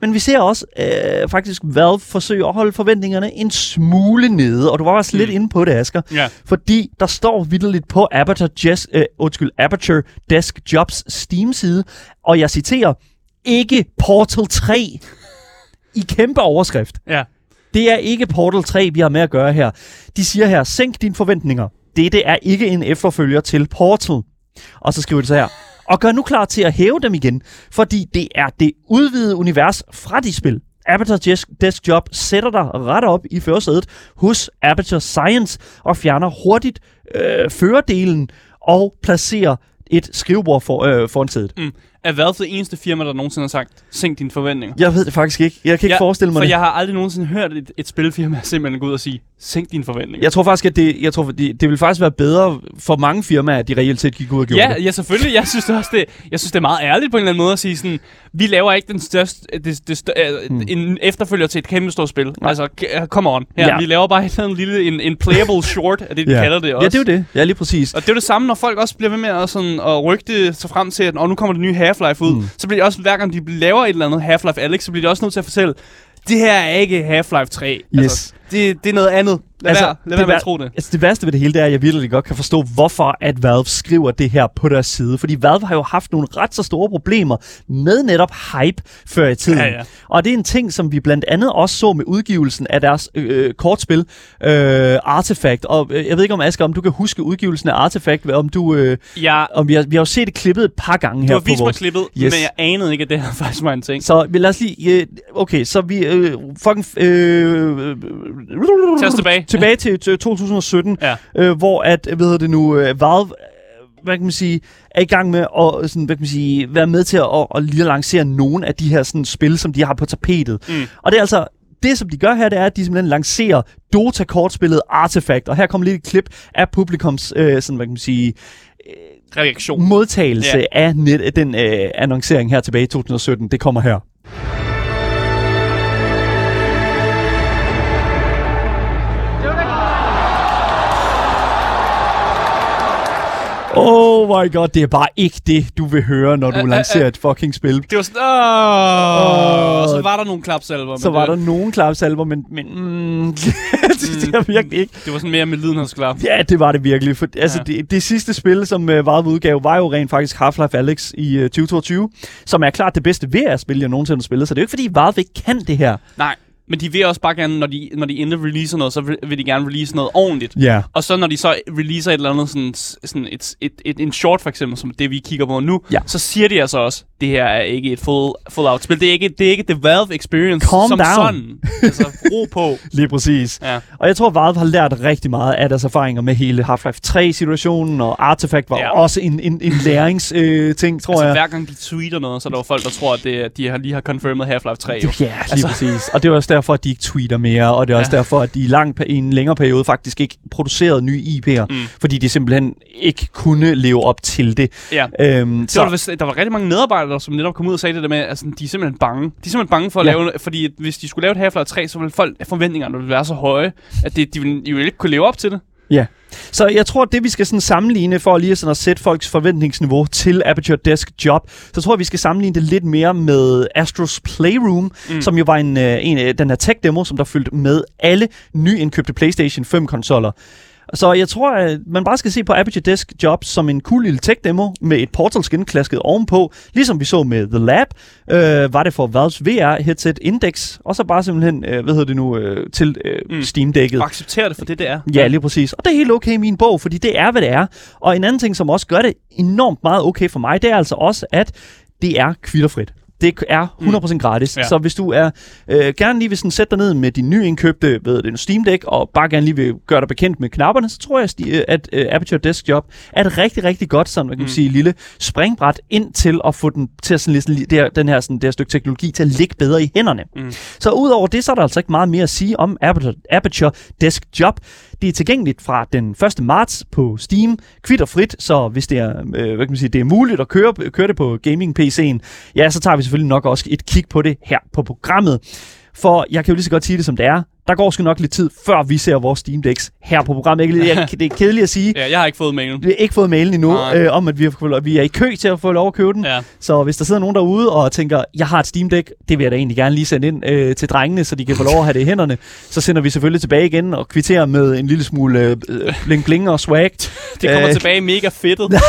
A: Men vi ser også øh, faktisk Valve forsøge at holde forventningerne en smule nede, og du var også mm. lidt inde på det, Asger.
B: Ja.
A: Fordi der står vidderligt på Aperture, Jess, øh, undskyld, Aperture Desk Jobs Steam-side, og jeg citerer, ikke Portal 3 i kæmpe overskrift.
B: Ja.
A: Det er ikke Portal 3, vi har med at gøre her. De siger her, sænk dine forventninger. Dette er ikke en efterfølger til Portal. Og så skriver de så her, og gør nu klar til at hæve dem igen, fordi det er det udvidede univers fra de spil. Aperture Desk, Job sætter dig ret op i førersædet hos Aperture Science og fjerner hurtigt øh, førerdelen og placerer et skrivebord for, øh, foran sædet.
B: Mm. Er Valve det eneste firma, der nogensinde har sagt, sænk dine forventninger?
A: Jeg ved det faktisk ikke. Jeg kan ikke
B: Ja,
A: forestille mig
B: For
A: det.
B: jeg har aldrig nogensinde hørt et, et spilfirma simpelthen gå ud og sige, sænk dine forventninger.
A: Jeg tror faktisk, at det, jeg tror, det, det vil faktisk være bedre for mange firmaer, at de reelt set gik ud og gjorde
B: Ja,
A: det.
B: ja, selvfølgelig. Jeg synes det også, det, jeg synes, det er meget ærligt på en eller anden måde at sige sådan, vi laver ikke den største, det, det stør, hmm. en efterfølger til et kæmpe stort spil. Altså, k- come on. Her,
A: Ja.
B: ja. Vi laver bare et andet lille, en, en playable short, er det, de
A: ja.
B: kalder det også.
A: Ja, det er jo det. Ja, lige præcis.
B: Og det er jo det samme, når folk også bliver ved med at, sådan, at rygte sig frem til, at nu kommer det nye Half-Life ud. Mm. Så bliver de også, hver gang de laver et eller andet Half-Life Alex, så bliver de også nødt til at fortælle, det her er ikke Half-Life 3.
A: Yes.
B: Altså, det, det er noget andet. Lad altså, være, lad være med at tro det.
A: Altså, det værste ved det hele, det er, at jeg virkelig godt kan forstå, hvorfor at Valve skriver det her på deres side. Fordi Valve har jo haft nogle ret så store problemer med netop hype før i tiden.
B: Ja, ja.
A: Og det er en ting, som vi blandt andet også så med udgivelsen af deres øh, kortspil, øh, Artifact. Og øh, jeg ved ikke om, Asger, om du kan huske udgivelsen af Artifact, om du... Øh,
B: Jeg,
A: om vi, har, vi har jo set det klippet et par gange
B: du
A: her
B: har
A: på
B: vist mig
A: vores...
B: klippet,
A: Yes.
B: men jeg anede ikke, at det her faktisk var en ting.
A: Så lad os lige... Øh, okay, så vi... Øh, fucking... Øh,
B: Tag os tilbage.
A: Tilbage til, til 2017,
B: Ja.
A: øh, hvor at, hvad hedder det nu, øh, Valve, øh, hvad kan man sige, er i gang med at sådan, hvad kan man sige, være med til at, at, at lige lancere nogle af de her sådan, spil, som de har på tapetet.
B: Mm.
A: Og det er altså, det som de gør her, det er, at de simpelthen lancerer Dota-kortspillet Artifact. Og her kommer lige et klip af publikums, øh, sådan, hvad kan man sige,
B: Reaktion.
A: modtagelse
B: Ja.
A: af net, den øh, annoncering her tilbage i 2017. Det kommer her. Oh my god, det er bare ikke det, du vil høre, når du
B: Øh, øh,
A: lancerer et fucking spil.
B: Det var sådan, åh,
A: Åh.
B: og så var der nogle klapsalver.
A: Så var
B: det,
A: der nogle klapsalver, men, men mm, det er virkelig ikke.
B: Det var sådan mere med lidenhedsklap.
A: Ja, det var det virkelig. For, altså,
B: Ja.
A: det, det sidste spil, som uh, Valve udgav, var jo rent faktisk Half-Life Alyx i uh, 2022, som er klart det bedste spille, jeg nogensinde har spillet. Så det er jo ikke, fordi Valve ikke kan det her.
B: Nej, men de vil også bare gerne, når de, når de endelig releaser noget, så vil, de gerne release noget ordentligt.
A: Ja.
B: Og så når de så releaser et eller andet, sådan, sådan et, et, et, en short for eksempel, som det vi kigger på nu,
A: Ja.
B: så siger de altså også, det her er ikke et full, full out spil. Det er ikke, det er ikke the Valve experience
A: Calm
B: som
A: down.
B: sådan. Altså, ro på.
A: Lige præcis.
B: Ja.
A: Og jeg tror, Valve har lært rigtig meget af deres erfaringer med hele Half-Life 3-situationen, og Artifact var ja. Også en, en, en læringsting, øh, ting, tror
B: Altså,
A: jeg.
B: hver gang de tweeter noget, så er der jo folk, der tror, at det, de har lige har confirmed Half-Life 3. Jo.
A: Ja, lige altså. Præcis. Og det er også derfor, at de ikke tweeter mere, og det er også
B: Ja.
A: derfor, at de i, lang, i en længere periode faktisk ikke producerede nye IP'er, mm. fordi de simpelthen ikke kunne leve op til det.
B: Ja.
A: Øhm,
B: Så. Der, var, vist- der var rigtig mange medarbejdere, som netop kom ud og sagde det der med, at altså, de er simpelthen bange. De er simpelthen bange for at
A: Ja.
B: lave, fordi hvis de skulle lave et Half-Life 3, så ville folk, forventningerne ville være så høje, at det, de, ville, de ville ikke kunne leve op til det.
A: Ja. Så jeg tror, at det vi skal sådan sammenligne, for lige sådan at sætte folks forventningsniveau til Aperture Desk Job, så tror jeg, vi skal sammenligne det lidt mere med Astros Playroom, mm. som jo var en, øh, en af den her tech-demo, som der fyldte med alle nyindkøbte PlayStation 5-konsoller. Så jeg tror, at man bare skal se på Aperture Desk Job som en cool lille tech-demo med et Portal skin klasket ovenpå, ligesom vi så med The Lab, øh, var det for Valves VR headset Index, og så bare simpelthen, øh, hvad hedder det nu, øh, til øh, mm. Steam-dækket.
B: Acceptere det for det, det er.
A: Ja, lige præcis. Og det er helt okay i min bog, fordi det er, hvad det er. Og en anden ting, som også gør det enormt meget okay for mig, det er altså også, at det er kvitterfrit. Det er 100% gratis. Ja. Så hvis du er øh, gerne lige vil sådan sætte dig ned med din nyindkøbte ved det, Steam Deck, og bare gerne lige vil gøre dig bekendt med knapperne, så tror jeg, øh, at øh, Aperture Desk Job er et rigtig, rigtig godt sådan, hvad kan man
B: Mm.
A: sige, lille springbræt ind til at få den til at sådan, ligesom, det her, den her, sådan, det her stykke teknologi til at ligge bedre i hænderne.
B: Mm.
A: Så udover det, så er der altså ikke meget mere at sige om Aperture, Aperture Desk Job. Det er tilgængeligt fra den 1. marts på Steam, kvitterfrit, så hvis det er, øh, hvad kan man sige, det er muligt at køre, køre det på gaming-PC'en, ja, så tager vi selvfølgelig nok også et kig på det her på programmet. For jeg kan jo lige så godt sige det, som det er. Der går sgu nok lidt tid, før vi ser vores Steam Decks her på programmet. Jeg, jeg, det er kedeligt at sige.
B: Ja, jeg har ikke fået mailen.
A: Vi har ikke fået mailen endnu,
B: Nej.
A: øh, om at vi, har, vi er i kø til at få lov at købe den.
B: Ja.
A: Så hvis der sidder nogen derude og tænker, jeg har et Steam Deck, det vil jeg da egentlig gerne lige sende ind øh, til drengene, så de kan få lov at have det i hænderne. Så sender vi selvfølgelig tilbage igen og kvitterer med en lille smule øh, øh, bling bling og swag.
B: Det kommer
A: Øh,
B: tilbage mega fedtet.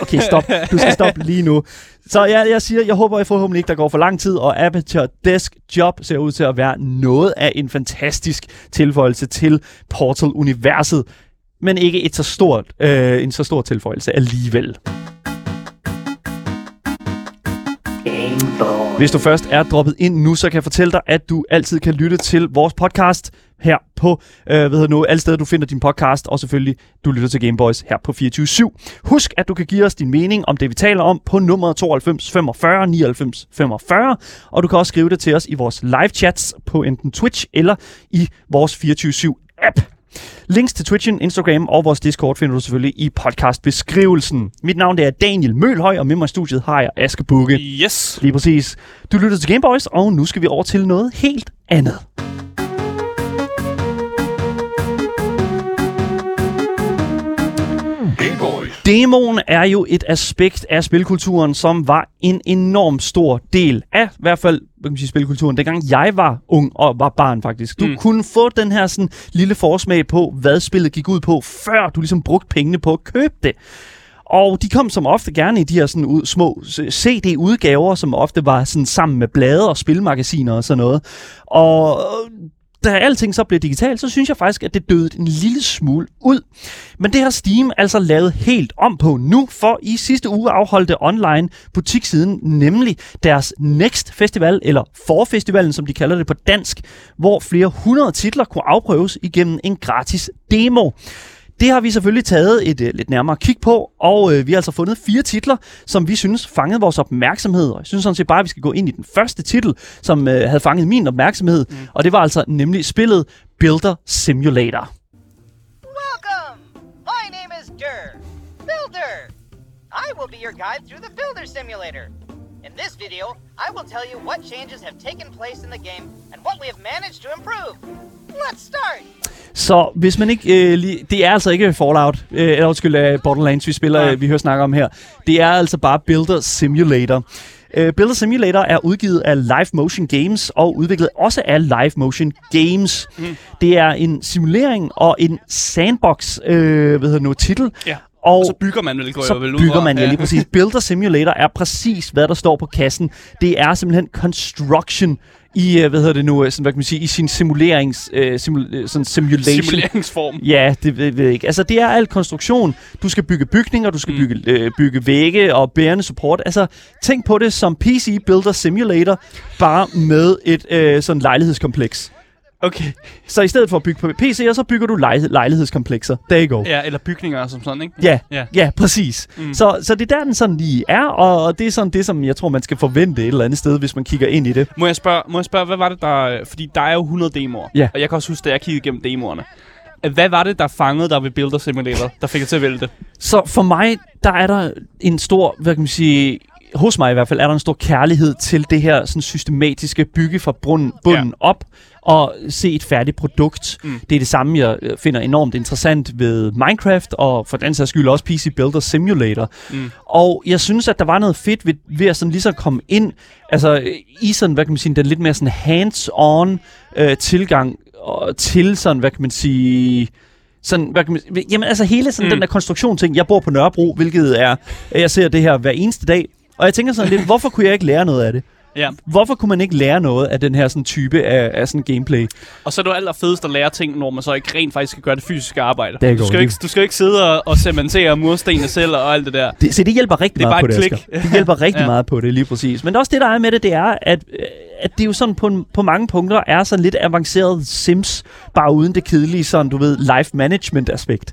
A: Okay, stop. Du skal stoppe lige nu. Så jeg, jeg siger, jeg håber jeg forhåbentlig ikke, der går for lang tid, og Aperture Desk Job ser ud til at være noget af en fantastisk tilføjelse til Portal-universet, men ikke et så stort, øh, en så stor tilføjelse alligevel. Hvis du først er droppet ind nu, så kan jeg fortælle dig, at du altid kan lytte til vores podcast her på, øh, hvad hedder nu, alle steder du finder din podcast, og selvfølgelig du lytter til Gameboys her på 24-7. Husk, at du kan give os din mening om det, vi taler om på nummer 92 45 99 45, og du kan også skrive det til os i vores live chats på enten Twitch eller i vores 24-7 app. Links til Twitchen, Instagram og vores Discord finder du selvfølgelig i podcastbeskrivelsen. Mit navn det er Daniel Mølhøj, og med mig i studiet har jeg Aske Bukke.
B: Yes.
A: Lige præcis. Du lytter til Gameboys, og nu skal vi over til noget helt andet. Demoen er jo et aspekt af spilkulturen, som var en enorm stor del af, i hvert fald hvad kan man sige, spilkulturen, dengang jeg var ung og var barn faktisk. Du mm. Kunne få den her sådan, lille forsmag på, hvad spillet gik ud på, før du ligesom brugte pengene på at købe det. Og de kom som ofte gerne i de her sådan ud, små CD-udgaver, som ofte var sådan sammen med blade og spilmagasiner og sådan noget. Og da alting så blev digitalt, så synes jeg faktisk, at det døde en lille smule ud. Men det har Steam altså lavet helt om på nu, for i sidste uge afholdte online butikssiden nemlig deres Next Festival, eller Forfestivalen, som de kalder det på dansk, hvor flere hundrede titler kunne afprøves igennem en gratis demo. Det har vi selvfølgelig taget et uh, lidt nærmere kig på, og uh, vi har altså fundet fire titler, som vi synes fangede vores opmærksomhed. Og jeg synes sådan set bare, at vi skal gå ind i den første titel, som uh, havde fanget min opmærksomhed, mm. og det var altså nemlig spillet Builder Simulator.
E: Welcome! My name is Dur, Builder. I will be your guide through the Builder Simulator. In this video, I will tell you what changes have taken place in the game and what we have managed to improve. Let's start!
A: Så hvis man ikke øh, lige... Det er altså ikke Fallout, øh, eller undskyld, øh, Borderlands, vi spiller,
B: Nej.
A: øh, vi hører snakke om her. Det er altså bare Builder Simulator. Øh, Builder Simulator er udgivet af Live Motion Games og udviklet også af Live Motion Games. Mm. Det er en simulering og en sandbox, øh, hvad hedder nu, titel.
B: Ja.
A: Og,
B: Og så bygger man vel, går
A: så
B: vel ud
A: bygger man ja lige præcis. Builder Simulator er præcis, hvad der står på kassen. Det er simpelthen construction i, øh, hvad hedder det nu, øh, sådan, hvad kan man sige, i sin simulerings, øh, simul, øh, sådan simulation.
B: Simuleringsform.
A: Ja, det ved, ved jeg ikke. Altså, det er alt konstruktion. Du skal bygge bygninger, du skal
B: Mm.
A: bygge, øh, bygge vægge og bærende support. Altså, tænk på det som PC Builder Simulator, bare med et øh, sådan lejlighedskompleks.
B: Okay.
A: Så i stedet for at bygge på PC'er, så bygger du lej- lejlighedskomplekser. There you go.
B: Ja, eller bygninger som sådan, ikke?
A: Ja,
B: Ja.
A: ja, præcis. Mm. Så, så det er der, den sådan lige er, og, og det er sådan det, som jeg tror, man skal forvente et eller andet sted, hvis man kigger ind i det.
B: Må jeg spørge, må jeg spørge hvad var det der... Fordi der er jo 100 demoer.
A: Ja.
B: Og jeg kan også huske, da jeg kiggede igennem demoerne. Hvad var det, der fangede dig ved Builder Simulator, der fik dig til at vælge det?
A: Så for mig, der er der en stor, hvad kan man sige, hos mig i hvert fald, er der en stor kærlighed til det her sådan systematiske bygge fra bunden, bunden ja. op og se et færdigt produkt. Mm. Det er det samme, jeg øh, finder enormt interessant ved Minecraft, og for den sags skyld også PC Builder Simulator.
B: Mm.
A: Og jeg synes, at der var noget fedt ved, ved at sådan lige så komme ind, altså i sådan, hvad kan man sige, den lidt mere sådan hands-on øh, tilgang og til sådan, hvad kan man sige, sådan, hvad kan man, jamen altså hele sådan. Mm. den der konstruktion ting. Jeg bor på Nørrebro, hvilket er, jeg ser det her hver eneste dag, og jeg tænker sådan lidt, hvorfor kunne jeg ikke lære noget af det?
B: Ja.
A: Hvorfor kunne man ikke lære noget af den her sådan type af, af sådan gameplay?
B: Og så er det jo allerfedest at lære ting, når man så ikke rent faktisk skal gøre det fysiske arbejde.
A: Det
B: du, skal ikke, du skal ikke sidde og, og cementere murstenene selv og alt det der.
A: Det, så det hjælper rigtig
B: Det er
A: meget på
B: bare
A: det,
B: et
A: Asger.
B: klik.
A: Det hjælper rigtig ja. Meget på det, lige præcis. Men også det, der er med det, det er, at, at det jo sådan på, en- på mange punkter er sådan lidt avanceret Sims, bare uden det kedelige sådan, du ved, life management aspekt.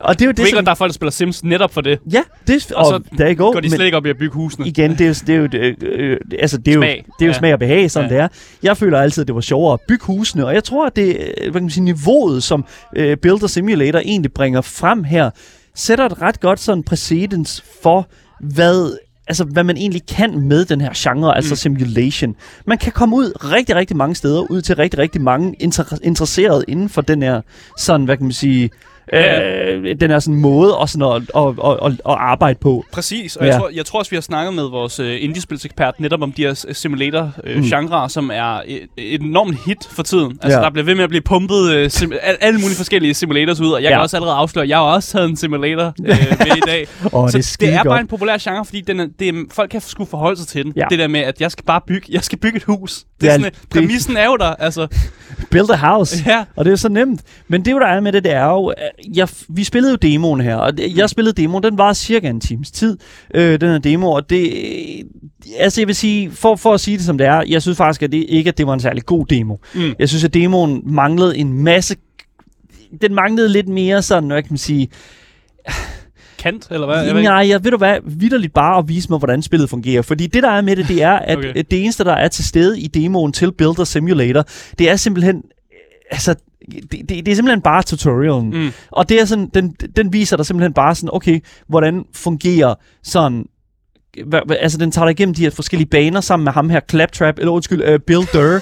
A: Og det er jo
B: Det er ikke,
A: som...
B: der er folk, der spiller Sims netop for det.
A: Ja, det,
B: Og så
A: der går.
B: går de slet ikke op i at bygge husene.
A: igen, det er jo, det er jo, det, øh, altså, det er jo,
B: Smag.
A: det er jo
B: Ja.
A: smag og behag, sådan
B: Ja.
A: det er. Jeg føler altid, at det var sjovere at bygge husene, og jeg tror, at det øh, hvad kan man sige, niveauet, som øh, Builder Simulator egentlig bringer frem her, sætter et ret godt sådan præcedens for, hvad altså hvad man egentlig kan med den her genre, altså
B: Mm.
A: simulation. Man kan komme ud rigtig, rigtig mange steder, ud til rigtig, rigtig mange inter- interesserede inden for den her, sådan, hvad kan man sige, øh, den her sådan måde og sådan at, at, at, at, at arbejde på.
B: Præcis, og
A: Ja.
B: ja. jeg, tror, jeg tror også, vi har snakket med vores uh, indiespilsekspert netop om de her simulator-genrer, uh, som er et, et enormt hit for tiden. Altså,
A: Mm. Ja.
B: ja. der bliver ved med at blive pumpet uh, sim- al, alle mulige forskellige simulators ud, og jeg
A: Ja.
B: kan også allerede afsløre, at jeg har også taget en simulator uh, med i dag. Så
A: det er
B: det er
A: godt.
B: bare en populær genre, fordi den er, det er, folk kan skulle forholde sig til den.
A: Ja.
B: Det der med, at jeg skal bare bygge, jeg skal bygge et hus. Det
A: Ja,
B: er sådan,
A: det-
B: det, præmissen er jo der. Altså,
A: Build a house.
B: ja.
A: Og det er jo så nemt. Men det, jo, der er med det, det er jo... Jeg, vi spillede jo demoen her, og jeg spillede demoen. Den var cirka en times tid, øh, den her demo. Og det... Altså, jeg vil sige, for, for at sige det som det er, jeg synes faktisk at det, ikke, at det var en særlig god demo.
B: Mm.
A: Jeg synes, at demoen manglede en masse... Den manglede lidt mere sådan, hvad kan man sige...
B: Kant, eller hvad? Jeg ved.
A: Nej, jeg ved du hvad, vidderligt bare at vise mig, hvordan spillet fungerer. Fordi det, der er med det, det er, at
B: okay.
A: det eneste, der er til stede i demoen til Builder Simulator, det er simpelthen... Altså, det, det, det er simpelthen bare tutorialen.
B: Mm.
A: Og det er sådan, den, den viser dig simpelthen bare sådan, okay, hvordan fungerer sådan... Altså, den tager dig igennem de her forskellige baner sammen med ham her, Claptrap, eller undskyld, uh, Bill Durr,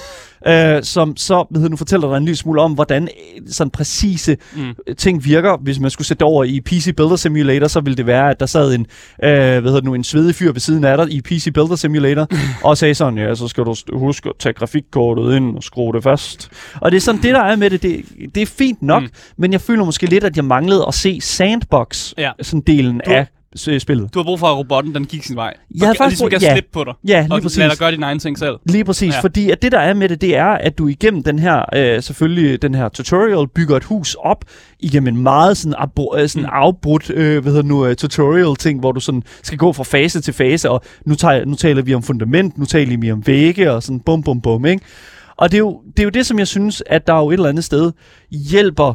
A: uh, som så, hvad nu fortæller dig en lille smule om, hvordan øh, sådan præcise
B: Mm.
A: ting virker. Hvis man skulle sætte over i PC Builder Simulator, så ville det være, at der sad en, øh, hvad hedder det nu, en svedig fyr ved siden af dig i PC Builder Simulator, og sagde sådan, ja, så skal du huske at tage grafikkortet ind og skrue det fast. Og det er sådan, det der er med det, det, det er fint nok,
B: Mm.
A: men jeg føler måske lidt, at jeg manglede at se sandbox,
B: Ja.
A: sådan delen
B: Du-
A: af spillet.
B: Du har brug for, at robotten den gik sin vej.
A: Jeg havde
B: og,
A: faktisk
B: og ligesom
A: brug- ja.
B: slippe på dig.
A: Ja, lige
B: og
A: præcis.
B: dig gøre dine egne ting selv.
A: Lige præcis,
B: Ja.
A: fordi at det der er med det, det er, at du igennem den her, øh, selvfølgelig den her tutorial, bygger et hus op igennem en meget sådan, abru- øh, sådan
B: Mm.
A: afbrudt, øh, hvad hedder nu, øh, tutorial ting, hvor du sådan skal gå fra fase til fase, og nu, tager, nu taler vi om fundament, nu taler vi om vægge, og sådan bum bum bum, ikke? Og det er, jo, det er jo det, som jeg synes, at der jo et eller andet sted hjælper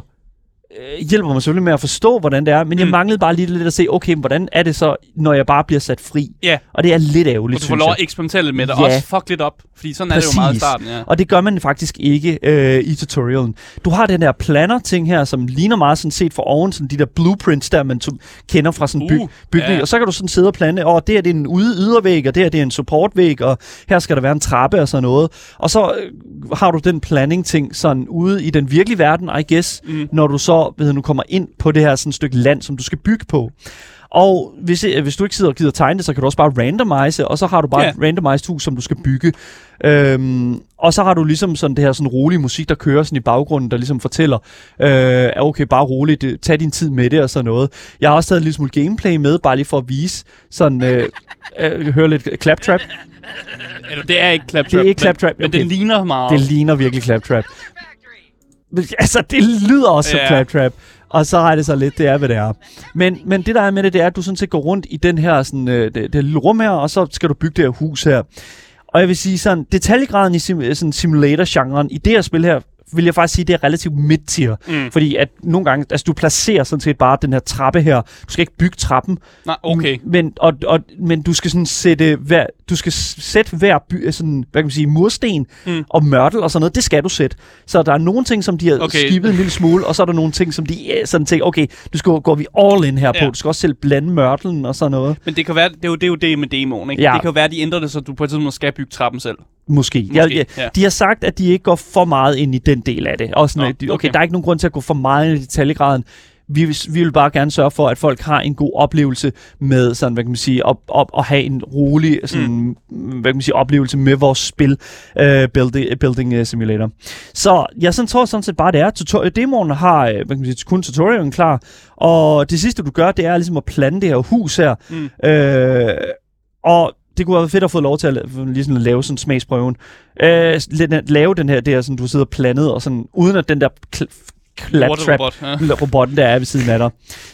A: øh, hjælper mig selvfølgelig med at forstå, hvordan det er, men jeg
B: Mm.
A: manglede bare lige lidt at se, okay, hvordan er det så, når jeg bare bliver sat fri?
B: Ja.
A: Og det er lidt ærgerligt,
B: Og du får lov
A: jeg.
B: at eksperimentere lidt med det.
A: Ja.
B: Også fuck lidt op. Fordi sådan er det jo meget i
A: Præcis.
B: starten. Ja.
A: Og det gør man faktisk ikke øh, i tutorialen. Du har den der planner-ting her, som ligner meget sådan set for oven, sådan de der blueprints der, man kender fra sådan en byg-
B: Uh,
A: bygning.
B: ja.
A: Og så kan du sådan sidde og plante, og det det er en ude ydervæg, og det her det er en supportvæg, og her skal der være en trappe og sådan noget. Og så øh, har du den planning-ting sådan ude i den virkelige verden, I guess,
B: Mm.
A: når du så ved, du kommer ind på det her sådan stykke land, som du skal bygge på. Og hvis, øh, hvis du ikke sidder og gider tegne det, så kan du også bare randomize, og så har du bare yeah. et randomized hus, som du skal bygge. Øhm, og så har du ligesom sådan det her sådan rolige musik, der kører sådan i baggrunden, der ligesom fortæller, øh, okay, bare roligt, tag din tid med det og sådan noget. Jeg har også taget en lille smule gameplay med, bare lige for at vise sådan, øh, øh, høre lidt claptrap.
B: Eller, det er ikke Claptrap.
A: Det er ikke
B: men-
A: Claptrap,
B: Men,
A: okay.
B: det ligner meget.
A: Det ligner virkelig claptrap. Altså, det lyder også som
B: Ja.
A: claptrap. Og så har det så lidt, det er, hvad det er. Men, men det, der er med det, det er, at du sådan set går rundt i den her, sådan, øh, det, det lille rum her, og så skal du bygge det her hus her. Og jeg vil sige sådan, detaljegraden i sim, sådan simulator-genren, i det her spil her, vil jeg faktisk sige, det er relativt midt-tier.
B: Mm.
A: Fordi at nogle gange, altså du placerer sådan set bare den her trappe her. Du skal ikke bygge trappen,
B: Nej, okay.
A: men, og, og, men du skal sådan sætte hver, du skal sætte hver by, sådan, hvad kan man sige, mursten
B: Mm.
A: og mørtel og sådan noget, det skal du sætte. Så der er nogle ting, som de har
B: Okay.
A: skibet en lille smule, og så er der nogle ting, som de øh, sådan tænker, okay, du skal går vi all in her
B: Ja.
A: på. Du skal også selv blande mørtelen og sådan noget.
B: Men det kan være, det er jo det, er jo det med demoen, ikke?
A: Ja.
B: Det kan jo være, de ændrer det, så du på et tidspunkt skal bygge trappen selv.
A: Måske.
B: Måske,
A: Jeg, jeg,
B: ja.
A: De har sagt, at de ikke går for meget ind i den del af det. Og sådan,
B: Nå,
A: at okay,
B: okay.
A: der er ikke nogen grund til at gå for meget ind i detaljegraden. Vi, vil- vi vil bare gerne sørge for, at folk har en god oplevelse med sådan, hvad kan man sige, at, at, at have en rolig sådan, mm. hvad kan man sige, oplevelse med vores spil, uh, Building, building uh, Simulator. Så jeg sådan tror sådan set bare, det er. Tutor- demoen har øh, hvad kan man sige, kun tutorialen klar, og det sidste, du gør, det er ligesom at plante det her hus her.
B: Mm.
A: Øh, og det kunne været fedt at få lov til at ligesom lave sådan smagsprøven. Øh, lave den her, det her, sådan, du sidder plantet, og sådan, uden at den der claptrap
B: Robot, ja.
A: robotten, der er ved siden af dig.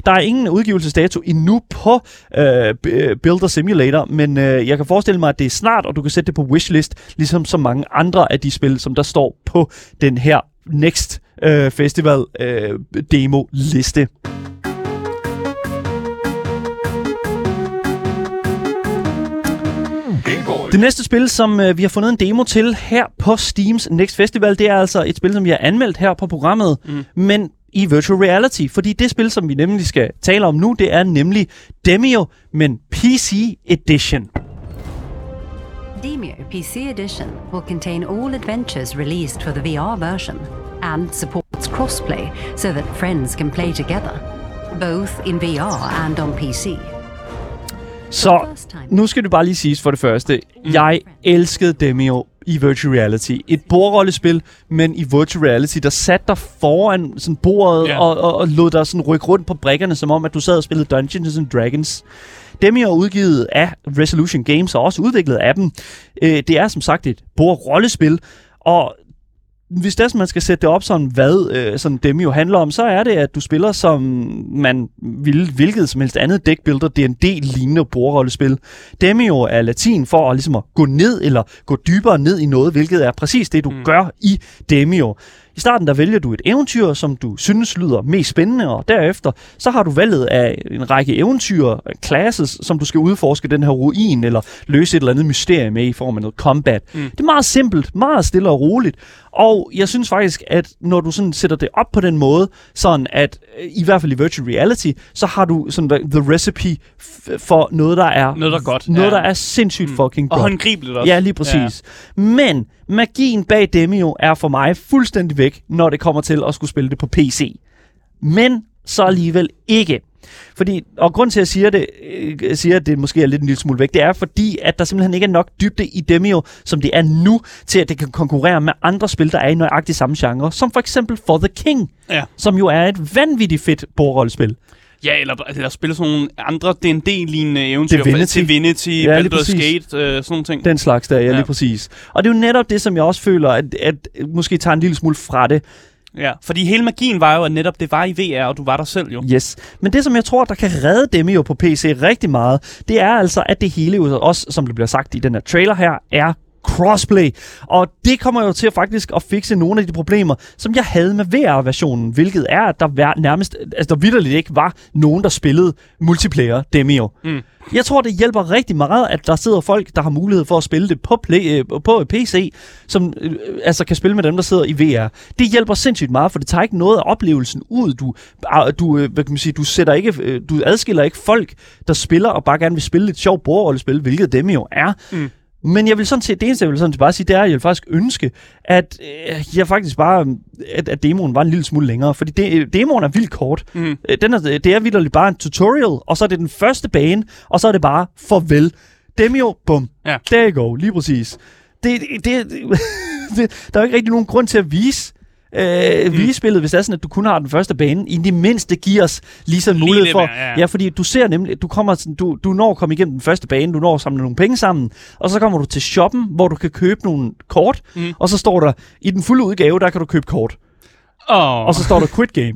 A: Der er ingen udgivelsesdato endnu på øh, øh, Builder Simulator, men øh, jeg kan forestille mig, at det er snart, og du kan sætte det på wishlist, ligesom så mange andre af de spil, som der står på den her Next øh, Festival øh, demo-liste. Det næste spil, som øh, vi har fundet en demo til her på Steams Next Festival, det er altså et spil, som vi har anmeldt her på programmet, mm. men i virtual reality. Fordi det spil, som vi nemlig skal tale om nu, det er nemlig Demio, men PC Edition.
F: Demio PC Edition will contain all adventures released for the VR version and supports crossplay so that friends can play together, both in VR and on PC.
A: Så nu skal du bare lige sige for det første, mm. jeg elskede Demio i virtual reality. Et bordrollespil, men i virtual reality, der satte dig foran sådan bordet
B: Ja.
A: og, og, og lod dig sådan rykke rundt på brikkerne, som om at du sad og spillede Dungeons and Dragons. Demio er udgivet af Resolution Games og også udviklet af dem. Øh, det er som sagt et bordrollespil, og hvis det er, man skal sætte det op sådan, hvad øh, sådan Demio handler om, så er det, at du spiller som man vil, hvilket som helst andet deckbuilder, D&D-lignende bordrollespil. Demio er latin for at, ligesom at gå ned eller gå dybere ned i noget, hvilket er præcis det, du mm. gør i Demio. I starten der vælger du et eventyr, som du synes lyder mest spændende, og derefter så har du valget af en række eventyr, classes, som du skal udforske den her ruin, eller løse et eller andet mysterie med i form af noget combat. Mm. Det er meget simpelt, meget stille og roligt, og jeg synes faktisk, at når du sådan sætter det op på den måde, sådan at øh, i hvert fald i virtual reality, så har du sådan the- recipe for noget, der er
B: Noget, der er godt,
A: Noget,
B: ja.
A: der er sindssygt fucking
B: Og
A: godt.
B: håndgribeligt også.
A: Ja, lige præcis. Ja. Men magien bag Demio er for mig fuldstændig væk, når det kommer til at skulle spille det på PC. Men så alligevel ikke. Fordi, og grund til, at jeg siger, det, øh, siger, at det måske er lidt en lille smule væk, det er fordi, at der simpelthen ikke er nok dybde i Demio, som det er nu, til at det kan konkurrere med andre spil, der er i nøjagtig samme genre, som for eksempel For the King,
B: Ja.
A: som jo er et vanvittigt fedt bordrollespil.
B: Ja, eller, eller spille sådan nogle andre D&D-lignende eventyr.
A: Divinity.
B: Divinity,
A: Ja,
B: Baldur's. Gate, øh, sådan nogle ting.
A: Den slags der, ja,
B: Ja.
A: lige præcis. Og det er jo netop det, som jeg også føler, at, at måske tager en lille smule fra det,
B: Ja, fordi hele magien var jo, at netop det var i VR, og du var der selv jo.
A: Yes. Men det, som jeg tror, der kan redde dem jo på PC rigtig meget, det er altså, at det hele jo også, som det bliver sagt i den her trailer her, er crossplay. Og det kommer jo til at faktisk at fikse nogle af de problemer, som jeg havde med VR-versionen, hvilket er, at der vær- nærmest, altså der vidderligt ikke var nogen, der spillede multiplayer Demio.
B: Mm.
A: Jeg tror, det hjælper rigtig meget, at der sidder folk, der har mulighed for at spille det på, play, øh, på PC, som øh, altså kan spille med dem, der sidder i VR. Det hjælper sindssygt meget, for det tager ikke noget af oplevelsen ud. Du, ah, du, øh, hvad kan man sige, du, sætter ikke, øh, du adskiller ikke folk, der spiller og bare gerne vil spille et sjovt bordrollespil, hvilket dem jo er.
B: Mm.
A: Men jeg vil sådan set, det eneste, jeg vil sådan set bare sige, det er, at jeg vil faktisk ønske, at øh, jeg faktisk bare, at, at demoen var en lille smule længere. Fordi det, demoen er vildt kort.
B: Mm.
A: Den er, det er vidderligt bare en tutorial, og så er det den første bane, og så er det bare farvel. Demio, bum.
B: Ja.
A: There you go, lige præcis. Det, det, det, det, der er jo ikke rigtig nogen grund til at vise øh, mm. vise spillet, hvis det er sådan, at du kun har den første bane. I det mindste giver os lige sådan en
B: Lige
A: mulighed for...
B: mere, ja.
A: ja, fordi du ser nemlig, du, kommer, sådan- du, du når at komme igennem den første bane, du når at samle nogle penge sammen, og så kommer du til shoppen, hvor du kan købe nogle kort,
B: Mm.
A: og så står der, i den fulde udgave, der kan du købe kort.
B: Åh,
A: Og så står der quit game.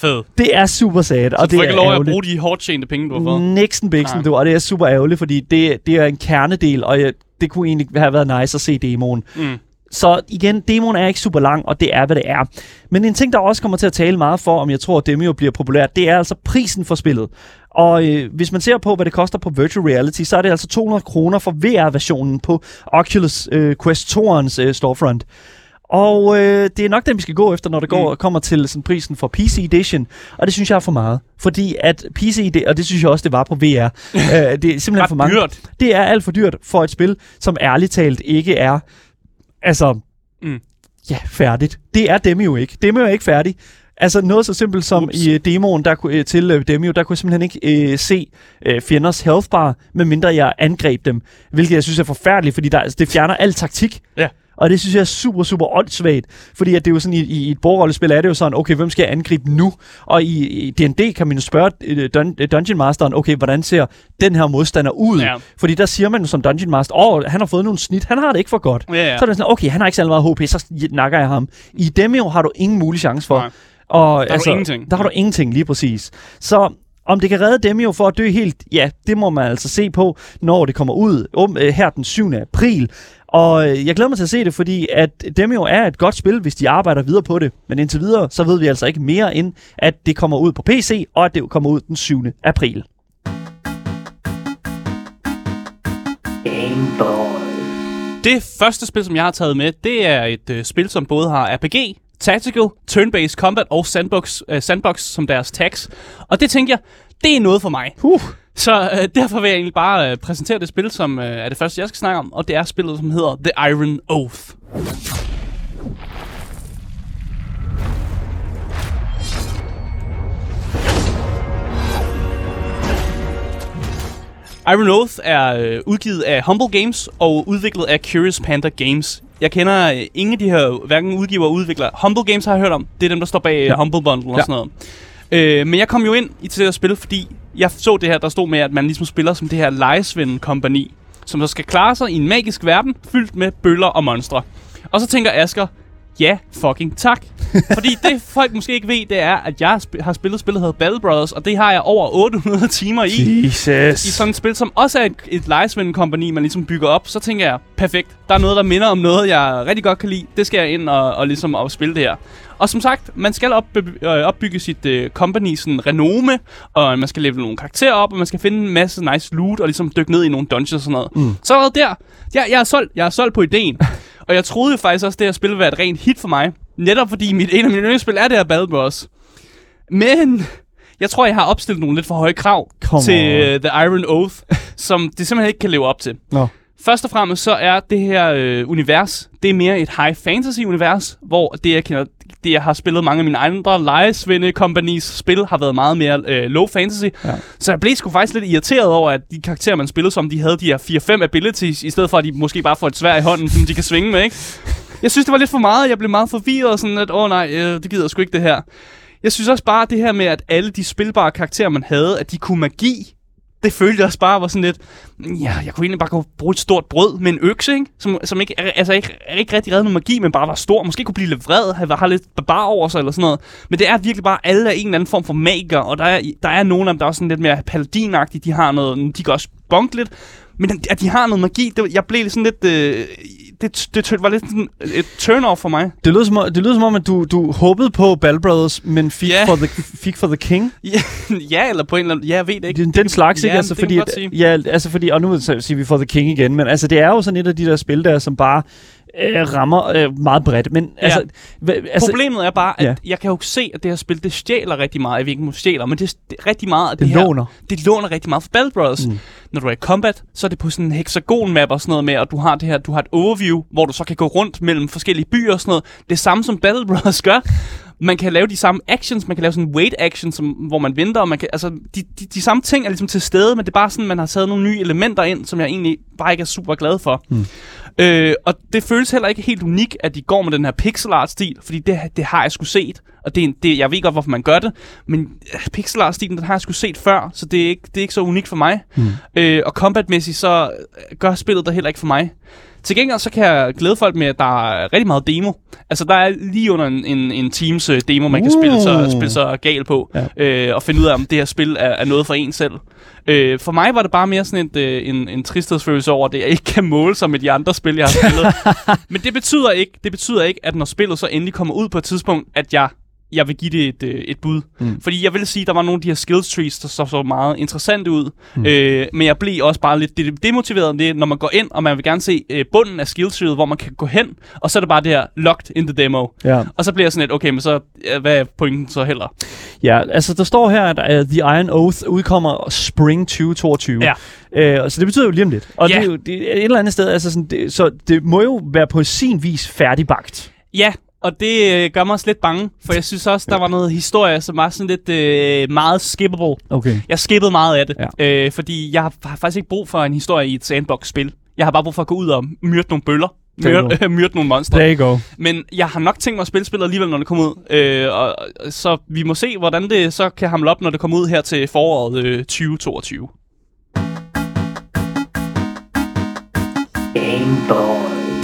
B: fed.
A: Det er super sad, og det er
B: ikke lov at
A: ærgerligt.
B: bruge de hårdt tjente penge, du har fået.
A: Bixen,
B: Nej.
A: du, og det er super ærgerligt, fordi det, det er en kernedel, og jeg, det kunne egentlig have været nice at se demoen.
B: Mm.
A: Så igen, demoen er ikke super lang, og det er, hvad det er. Men en ting, der også kommer til at tale meget for, om jeg tror, at Demio bliver populært, det er altså prisen for spillet. Og øh, hvis man ser på, hvad det koster på Virtual Reality, så er det altså 200 kroner for VR-versionen på Oculus øh, Quest 2'ernes øh, storefront. Og øh, det er nok den, vi skal gå efter, når det går,
B: Mm.
A: kommer til sådan, prisen for PC Edition. Og det synes jeg er for meget. Fordi at PC, det, og det synes jeg også, det var på VR. øh, det er simpelthen for mange.
B: dyrt.
A: Det er alt for dyrt for et spil, som ærligt talt ikke er, altså,
B: Mm.
A: ja, færdigt. Det er Demio ikke. Demio er ikke færdig. Altså noget så simpelt som
B: Ups.
A: i uh, demoen der, kunne- øh, til uh, Demio, der kunne jeg simpelthen ikke uh, se uh, fjenders health bar, medmindre jeg angreb dem. Hvilket jeg synes er forfærdeligt, fordi der, altså, det fjerner al taktik.
B: Ja.
A: Og det synes jeg er super, super åndssvagt. Fordi at det er jo sådan, i, i et bordrollespil er det jo sådan, okay, hvem skal jeg angribe nu? Og i, i D&D kan man jo spørge øh, dun, øh, Dungeon Masteren, okay, hvordan ser den her modstander ud?
B: Ja.
A: Fordi der siger man jo som Dungeon Master, åh, oh, han har fået nogle snit, han har det ikke for godt.
B: Ja, ja.
A: Så er det sådan, okay, han har ikke særlig meget HP, så nakker jeg ham. I Demio har du ingen mulig chance for.
B: Nej.
A: Og,
B: Der har du ingenting.
A: Der har du ingenting, lige præcis. Så om det kan redde Demio for at dø helt, ja, det må man altså se på, når det kommer ud um, her den 7. april. Og øh, jeg glæder mig til at se det, fordi at Demio er et godt spil, hvis de arbejder videre på det. Men indtil videre, så ved vi altså ikke mere end, at det kommer ud på PC, og at det kommer ud den 7. april.
B: Det første spil, som jeg har taget med, det er et øh, spil, som både har RPG, Tactical, Turn-Based Combat og Sandbox, øh, Sandbox som deres tags. Og det tænker jeg, det er noget for mig.
A: Uh.
B: Så øh, derfor vil jeg egentlig bare øh, præsentere det spil, som øh, er det første, jeg skal snakke om. Og det er spillet, som hedder The Iron Oath. Iron Oath er øh, udgivet af Humble Games og udviklet af Curious Panda Games. Jeg kender øh, ingen af de her, hverken udgiver og udviklere. Humble Games har jeg hørt om. Det er dem, der står bag
A: Ja.
B: ja. Humble Bundle og
A: Ja.
B: sådan noget. Øh, men jeg kom jo ind i til at spille, fordi jeg så det her, der stod med, at man ligesom spiller som det her lejesvend-kompani, som så skal klare sig i en magisk verden, fyldt med bøller og monstre. Og så tænker Asker, ja, fucking tak. Fordi det folk måske ikke ved, det er, at jeg sp- har spillet spillet, der hedder Battle Brothers, og det har jeg over 800 timer i
A: Jesus.
B: i sådan et spil, som også er et, et lejesvend-kompani, man ligesom bygger op, så tænker jeg, perfekt, der er noget, der minder om noget, jeg rigtig godt kan lide. Det skal jeg ind og, og ligesom og spille det her. Og som sagt, man skal opbygge, øh, opbygge sit øh, company sådan renome, og man skal level nogle karakterer op, og man skal finde en masse nice loot, og ligesom dykke ned i nogle dungeons og sådan noget. Mm. Så der, jeg, jeg, er solgt, jeg er solgt på ideen. og jeg troede jo faktisk også, at det her spil ville være et rent hit for mig. Netop fordi mit, en af mine yndlingsspil er det her Battle Bros. Men jeg tror, jeg har opstillet nogle lidt for høje krav
A: Come
B: til
A: on.
B: uh, The Iron Oath, som det simpelthen ikke kan leve op til.
A: Nå.
B: Først og fremmest så er det her øh, univers, det er mere et high fantasy univers, hvor det jeg kender, det jeg har spillet mange af mine andre lejesvende companies spil har været meget mere øh, low fantasy.
A: Ja.
B: Så jeg blev sgu faktisk lidt irriteret over, at de karakterer, man spillede som, de havde de her 4-5 abilities, i stedet for at de måske bare får et svær i hånden, som de kan svinge med, ikke? Jeg synes, det var lidt for meget. Jeg blev meget forvirret, sådan at, åh oh, nej, øh, det gider jeg sgu ikke det her. Jeg synes også bare, det her med, at alle de spilbare karakterer, man havde, at de kunne magi, det følte jeg også bare var sådan lidt, ja, jeg kunne egentlig bare gå bruge et stort brød med en økse, ikke? Som, som ikke, altså ikke, ikke rigtig redde noget magi, men bare var stor. Måske kunne blive lidt vred, have, have lidt barbar over sig eller sådan noget. Men det er virkelig bare, alle er en eller anden form for magiker, og der er, der er nogle af dem, der er også sådan lidt mere paladinagtige. De har noget, de kan også bonke lidt. Men at de har noget magi, det, jeg blev sådan lidt... Øh, det, det, det var lidt sådan et turn-off for mig.
A: Det lyder, som, om- det lyder som om, at du, du håbede på Battle Brothers, men fik,
B: Ja.
A: for, the, fik for the king.
B: Ja, eller på en eller anden... Ja, jeg ved det ikke.
A: Den, den slags, ikke?
B: Ja,
A: Altså, fordi,
B: sige.
A: ja, altså fordi, og nu så siger vi for the king igen, men altså, det er jo sådan et af de der spil der, som bare øh, rammer øh, meget bredt. Men
B: Ja.
A: altså, hva, altså
B: Problemet er bare, at
A: Ja.
B: jeg kan jo se, at det her spil, det stjæler rigtig meget. Jeg ved ikke, om stjæler, men det, det rigtig meget af det,
A: det
B: her.
A: låner.
B: Det låner rigtig meget fra Battle Brothers. Mm. Når du er i combat, så er det på sådan en hexagon-map og sådan noget med, og du har det her, du har et overview, hvor du så kan gå rundt mellem forskellige byer og sådan noget. Det samme som Battle Brothers gør. Man kan lave de samme actions, man kan lave sådan en wait action, som, hvor man venter, og man kan, altså, de, de, de samme ting er ligesom til stede, men det er bare sådan, man har taget nogle nye elementer ind, som jeg egentlig bare ikke er super glad for. Mm. Øh, og det føles heller ikke helt unik, at de går med den her pixel art stil, fordi det, det har jeg sgu set. Og det, er en- det, jeg ved godt, hvorfor man gør det, men øh, pixel art stilen, den har jeg sgu set før, så det er ikke, det er ikke så unikt for mig. Mm. Øh, og combatmæssigt, så gør spillet der heller ikke for mig. Til gengæld så kan jeg glæde folk med, at der er rigtig meget demo. Altså, der er lige under en, en, en Teams øh, demo, man kan spille sig,
A: Uh.
B: spille sig gal på,
A: Ja.
B: øh, og finde ud af, om det her spil er, er noget for en selv. Øh, for mig var det bare mere sådan et, øh, en, en tristhedsfølelse over, at jeg ikke kan måle sig med de andre spil, jeg har spillet. Men det betyder ikke, det betyder ikke, at når spillet så endelig kommer ud på et tidspunkt, at jeg jeg vil give det et, øh, et bud. Mm. Fordi jeg vil sige, der var nogle af de her skills trees, der så, så meget interessante ud. Mm. Øh, men jeg blev også bare lidt demotiveret det, når man går ind, og man vil gerne se øh, bunden af skill treeet, hvor man kan gå hen, og så er det bare det her locked in the demo.
A: Ja.
B: Og så bliver jeg sådan lidt, okay, men så, øh, hvad er pointen så heller?
A: Ja, altså der står her, at uh, The Iron Oath udkommer spring 2022.
B: Ja.
A: Uh, så det betyder jo lige om lidt. Og
B: Ja.
A: det er jo det er et eller andet sted, altså sådan, det, så det må jo være på sin vis færdigbagt.
B: Ja, og det øh, gør mig også lidt bange, for jeg synes også, der var noget historie, som var sådan lidt øh, meget skippable.
A: Okay.
B: Jeg skippede meget af det,
A: Ja.
B: øh, fordi jeg har, har faktisk ikke brug for en historie i et sandbox-spil. Jeg har bare brug for at gå ud og myrde nogle bøller. Myrde, myrde nogle monstre.
A: There you go.
B: Men jeg har nok tænkt mig at spille spillet alligevel, når det kommer ud. Øh, og, så vi må se, hvordan det så kan hamle op, når det kommer ud her til foråret øh, 2022.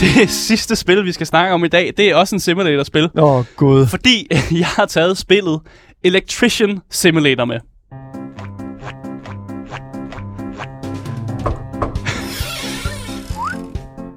B: Det sidste spil, vi skal snakke om i dag, det er også en simulator-spil.
A: Åh, oh, gud.
B: Fordi jeg har taget spillet Electrician Simulator med.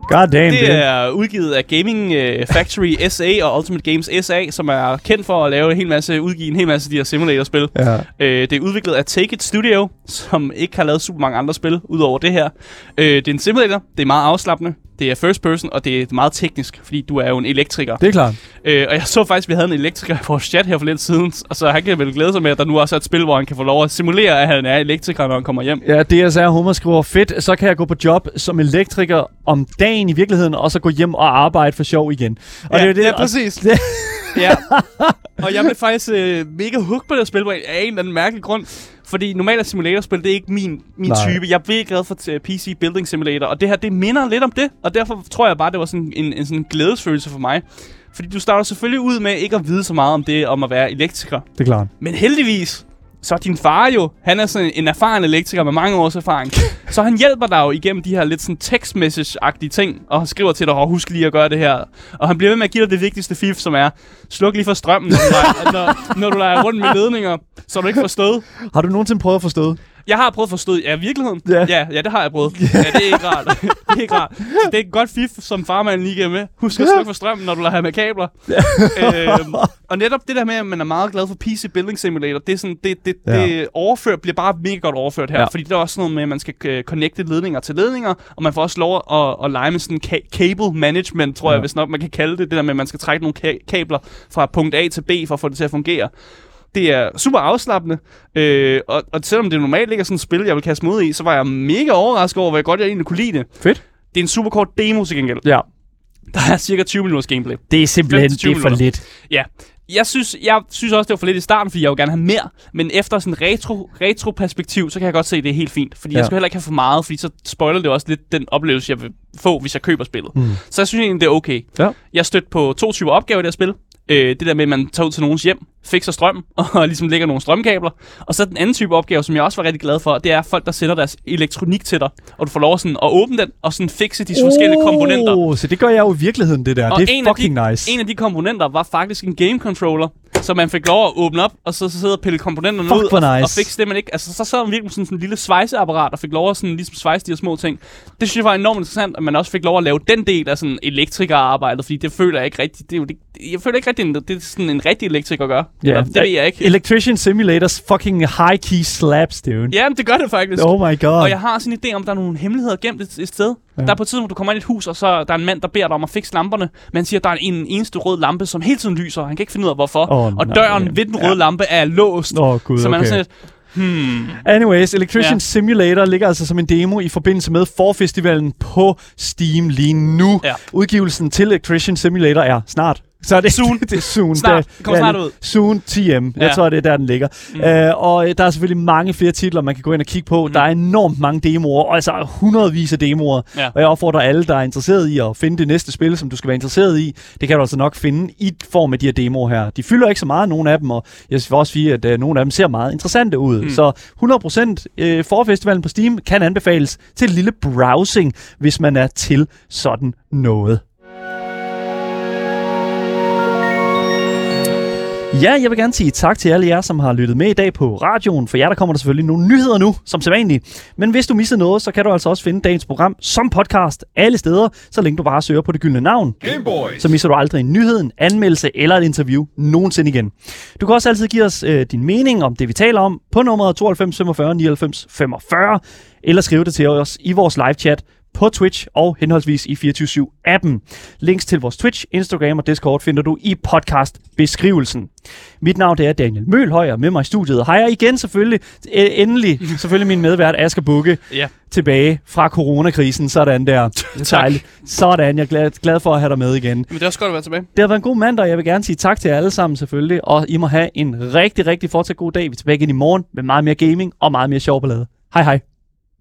A: God damn,
B: Det
A: det.
B: er udgivet af Gaming øh, Factory SA og Ultimate Games SA, som er kendt for at lave en hel masse, udgive en hel masse af de her simulator-spil.
A: Ja.
B: Øh, det er udviklet af Take It Studio, som ikke har lavet super mange andre spil, udover det her. Øh, det er en simulator, det er meget afslappende, det er first person, og det er meget teknisk, fordi du er jo en elektriker.
A: Det er klart.
B: Øh, og jeg så faktisk, at vi havde en elektriker i vores chat her for lidt siden, og så han kan vel glæde sig med, at der nu også er et spil, hvor han kan få lov at simulere, at han er elektriker, når han kommer hjem.
A: Ja, DSR Hummer skriver, fedt, så kan jeg gå på job som elektriker om dagen i virkeligheden, og så gå hjem og arbejde for sjov igen. Og
B: ja,
A: det er det,
B: ja,
A: og-
B: præcis.
A: Det,
B: ja. Og jeg blev faktisk øh, mega hooked på det spil af en eller anden mærkelig grund. Fordi normalt er simulatorspil, det er ikke min, min
A: Nej.
B: type. Jeg virkelig glad for t- PC Building Simulator, og det her, det minder lidt om det. Og derfor tror jeg bare, det var sådan en, en sådan glædesfølelse for mig. Fordi du starter selvfølgelig ud med ikke at vide så meget om det, om at være elektriker.
A: det er klart.
B: Men heldigvis, så din far jo, han er sådan en erfaren elektriker med mange års erfaring. så han hjælper dig jo igennem de her lidt sådan text message-agtige ting, og skriver til dig, og husk lige at gøre det her. Og han bliver ved med at give dig det vigtigste fif, som er, sluk lige for strømmen, når du leger, når, når du leger rundt med ledninger, så du ikke får stød.
A: Har du nogensinde prøvet at forstå?
B: Jeg har prøvet at forstå, ja, virkeligheden.
A: Ja.
B: ja, ja, det har jeg prøvet. Ja, det er ikke rart. det er ikke rart. Det er et godt fif, som farmand lige giver med. Husk at slukke for strømmen, når du leger med kabler. øhm, og netop det der med, at man er meget glad for PC Building Simulator, det, er sådan, det, det,
A: Ja.
B: ja. det overført, bliver bare mega godt overført her.
A: Ja.
B: Ja. Fordi der er også sådan noget med, at man skal øh, connecte ledninger til ledninger, og man får også lov at, at lege med sådan ka- cable management, tror ja.
A: Ja.
B: jeg, hvis nok man kan kalde det. Det der med, at man skal trække nogle ka- kabler fra punkt A til B, for at få det til at fungere. Det er super afslappende, øh, og, og selvom det normalt ikke er sådan et spil, jeg vil kaste ud i, så var jeg mega overrasket over, hvor godt jeg egentlig kunne lide det.
A: Fedt.
B: Det er en super kort demo til gengæld.
A: Ja.
B: Der er cirka 20 minutters gameplay.
A: Det er simpelthen
B: 15-20
A: det er for
B: minutter.
A: lidt.
B: Ja. Jeg synes, jeg synes også, det var for lidt i starten, fordi jeg vil gerne have mere. Men efter sådan retro, retro-perspektiv, så kan jeg godt se, at det er helt fint. Fordi ja.
A: Ja.
B: jeg skal heller ikke have for meget, fordi så spoiler det også lidt den oplevelse, jeg vil få, hvis jeg køber spillet.
A: Mm.
B: Så jeg synes egentlig, det er okay.
A: Ja.
B: Jeg stødte på to typer opgaver i det her spil. Øh, det der med, at man tager ud til nogens hjem, fikser strøm, og ligesom lægger nogle strømkabler. Og så den anden type opgave, som jeg også var rigtig glad for, det er folk, der sender deres elektronik til dig. Og du får lov sådan at åbne den, og sådan fikse de forskellige komponenter.
A: Oh, så det gør jeg jo i virkeligheden, det der.
B: Og
A: det er fucking
B: de,
A: nice.
B: En af de komponenter var faktisk en game controller, så man fik lov at åbne op, og så, så sidde og pille komponenterne
A: Fuck,
B: ud, og,
A: nice.
B: og fikse det, man ikke... Altså, så sad man virkelig sådan, sådan en lille svejseapparat, og fik lov at sådan, ligesom svejse de her små ting. Det synes jeg var enormt interessant, at man også fik lov at lave den del af sådan elektrikerarbejdet, fordi det føler jeg ikke rigtigt... Det er jo, det, jeg føler ikke rigtigt, at det er sådan en rigtig elektriker gør.
A: Ja.
B: Eller, det ved jeg ikke.
A: Electrician Simulators fucking high-key slaps, dude.
B: Ja, men det gør det faktisk.
A: Oh my god.
B: Og jeg har sådan en idé om, der er nogle hemmeligheder gemt et, et sted.
A: Ja.
B: Ja. Der er på et tidspunkt, du kommer ind i et hus, og så der er en mand, der beder dig om at fikse lamperne. Men han siger, at der er en eneste rød lampe, som hele tiden lyser. Han kan ikke finde ud af, hvorfor.
A: Åh,
B: og
A: nej,
B: døren
A: okay.
B: ved den
A: Ja.
B: røde lampe er låst.
A: Oh, gud,
B: så man
A: okay.
B: er sådan lidt, hmm.
A: Anyways, Electrician ja.
B: Ja.
A: Simulator ligger altså som en demo i forbindelse med Forfestivalen på Steam lige nu.
B: Ja.
A: Udgivelsen til Electrician Simulator er snart. Så er det
B: Soon.
A: det er soon.
B: Snart.
A: Det
B: Kommer snart ud.
A: Soon TM. Jeg
B: Ja.
A: tror, det er der, den ligger. Mm. Uh, og øh, der er selvfølgelig mange flere titler, man kan gå ind og kigge på. Mm. Der er enormt mange demoer, og altså hundredvis af demoer.
B: Ja.
A: Og jeg opfordrer alle, der er interesseret i at finde det næste spil, som du skal være interesseret i. Det kan du altså nok finde i form af de her demoer her. De fylder ikke så meget, nogle af dem, og jeg vil også sige, at uh, nogle af dem ser meget interessante ud. Mm. Så 100% uh, forfestivalen på Steam kan anbefales til et lille browsing, hvis man er til sådan noget. Ja, jeg vil gerne sige tak til alle jer, som har lyttet med i dag på radioen. For jer, der kommer der selvfølgelig nogle nyheder nu, som sædvanligt. Men hvis du misser noget, så kan du altså også finde dagens program som podcast alle steder, så længe du bare søger på det gyldne navn.
G: Gameboys.
A: Så misser du aldrig en nyhed, en anmeldelse eller et interview nogensinde igen. Du kan også altid give os øh, din mening om det, vi taler om, på nummeret 92 45 99 45, eller skrive det til os i vores live chat på Twitch og henholdsvis i 24-7-appen. Links til vores Twitch, Instagram og Discord finder du i podcast-beskrivelsen. Mit navn det er Daniel Mølhøj, og med mig i studiet har jeg igen selvfølgelig, øh, endelig selvfølgelig min medvært Asger Bukke,
B: Ja.
A: tilbage fra coronakrisen. Sådan der. Dejligt. Sådan, jeg er glad, glad for at have dig med igen.
B: Men det er også godt at være tilbage.
A: Det har været en god mandag, og jeg vil gerne sige tak til jer alle sammen selvfølgelig. Og I må have en rigtig, rigtig fortsat god dag. Vi er tilbage igen i morgen med meget mere gaming og meget mere sjov ballade. Hej hej.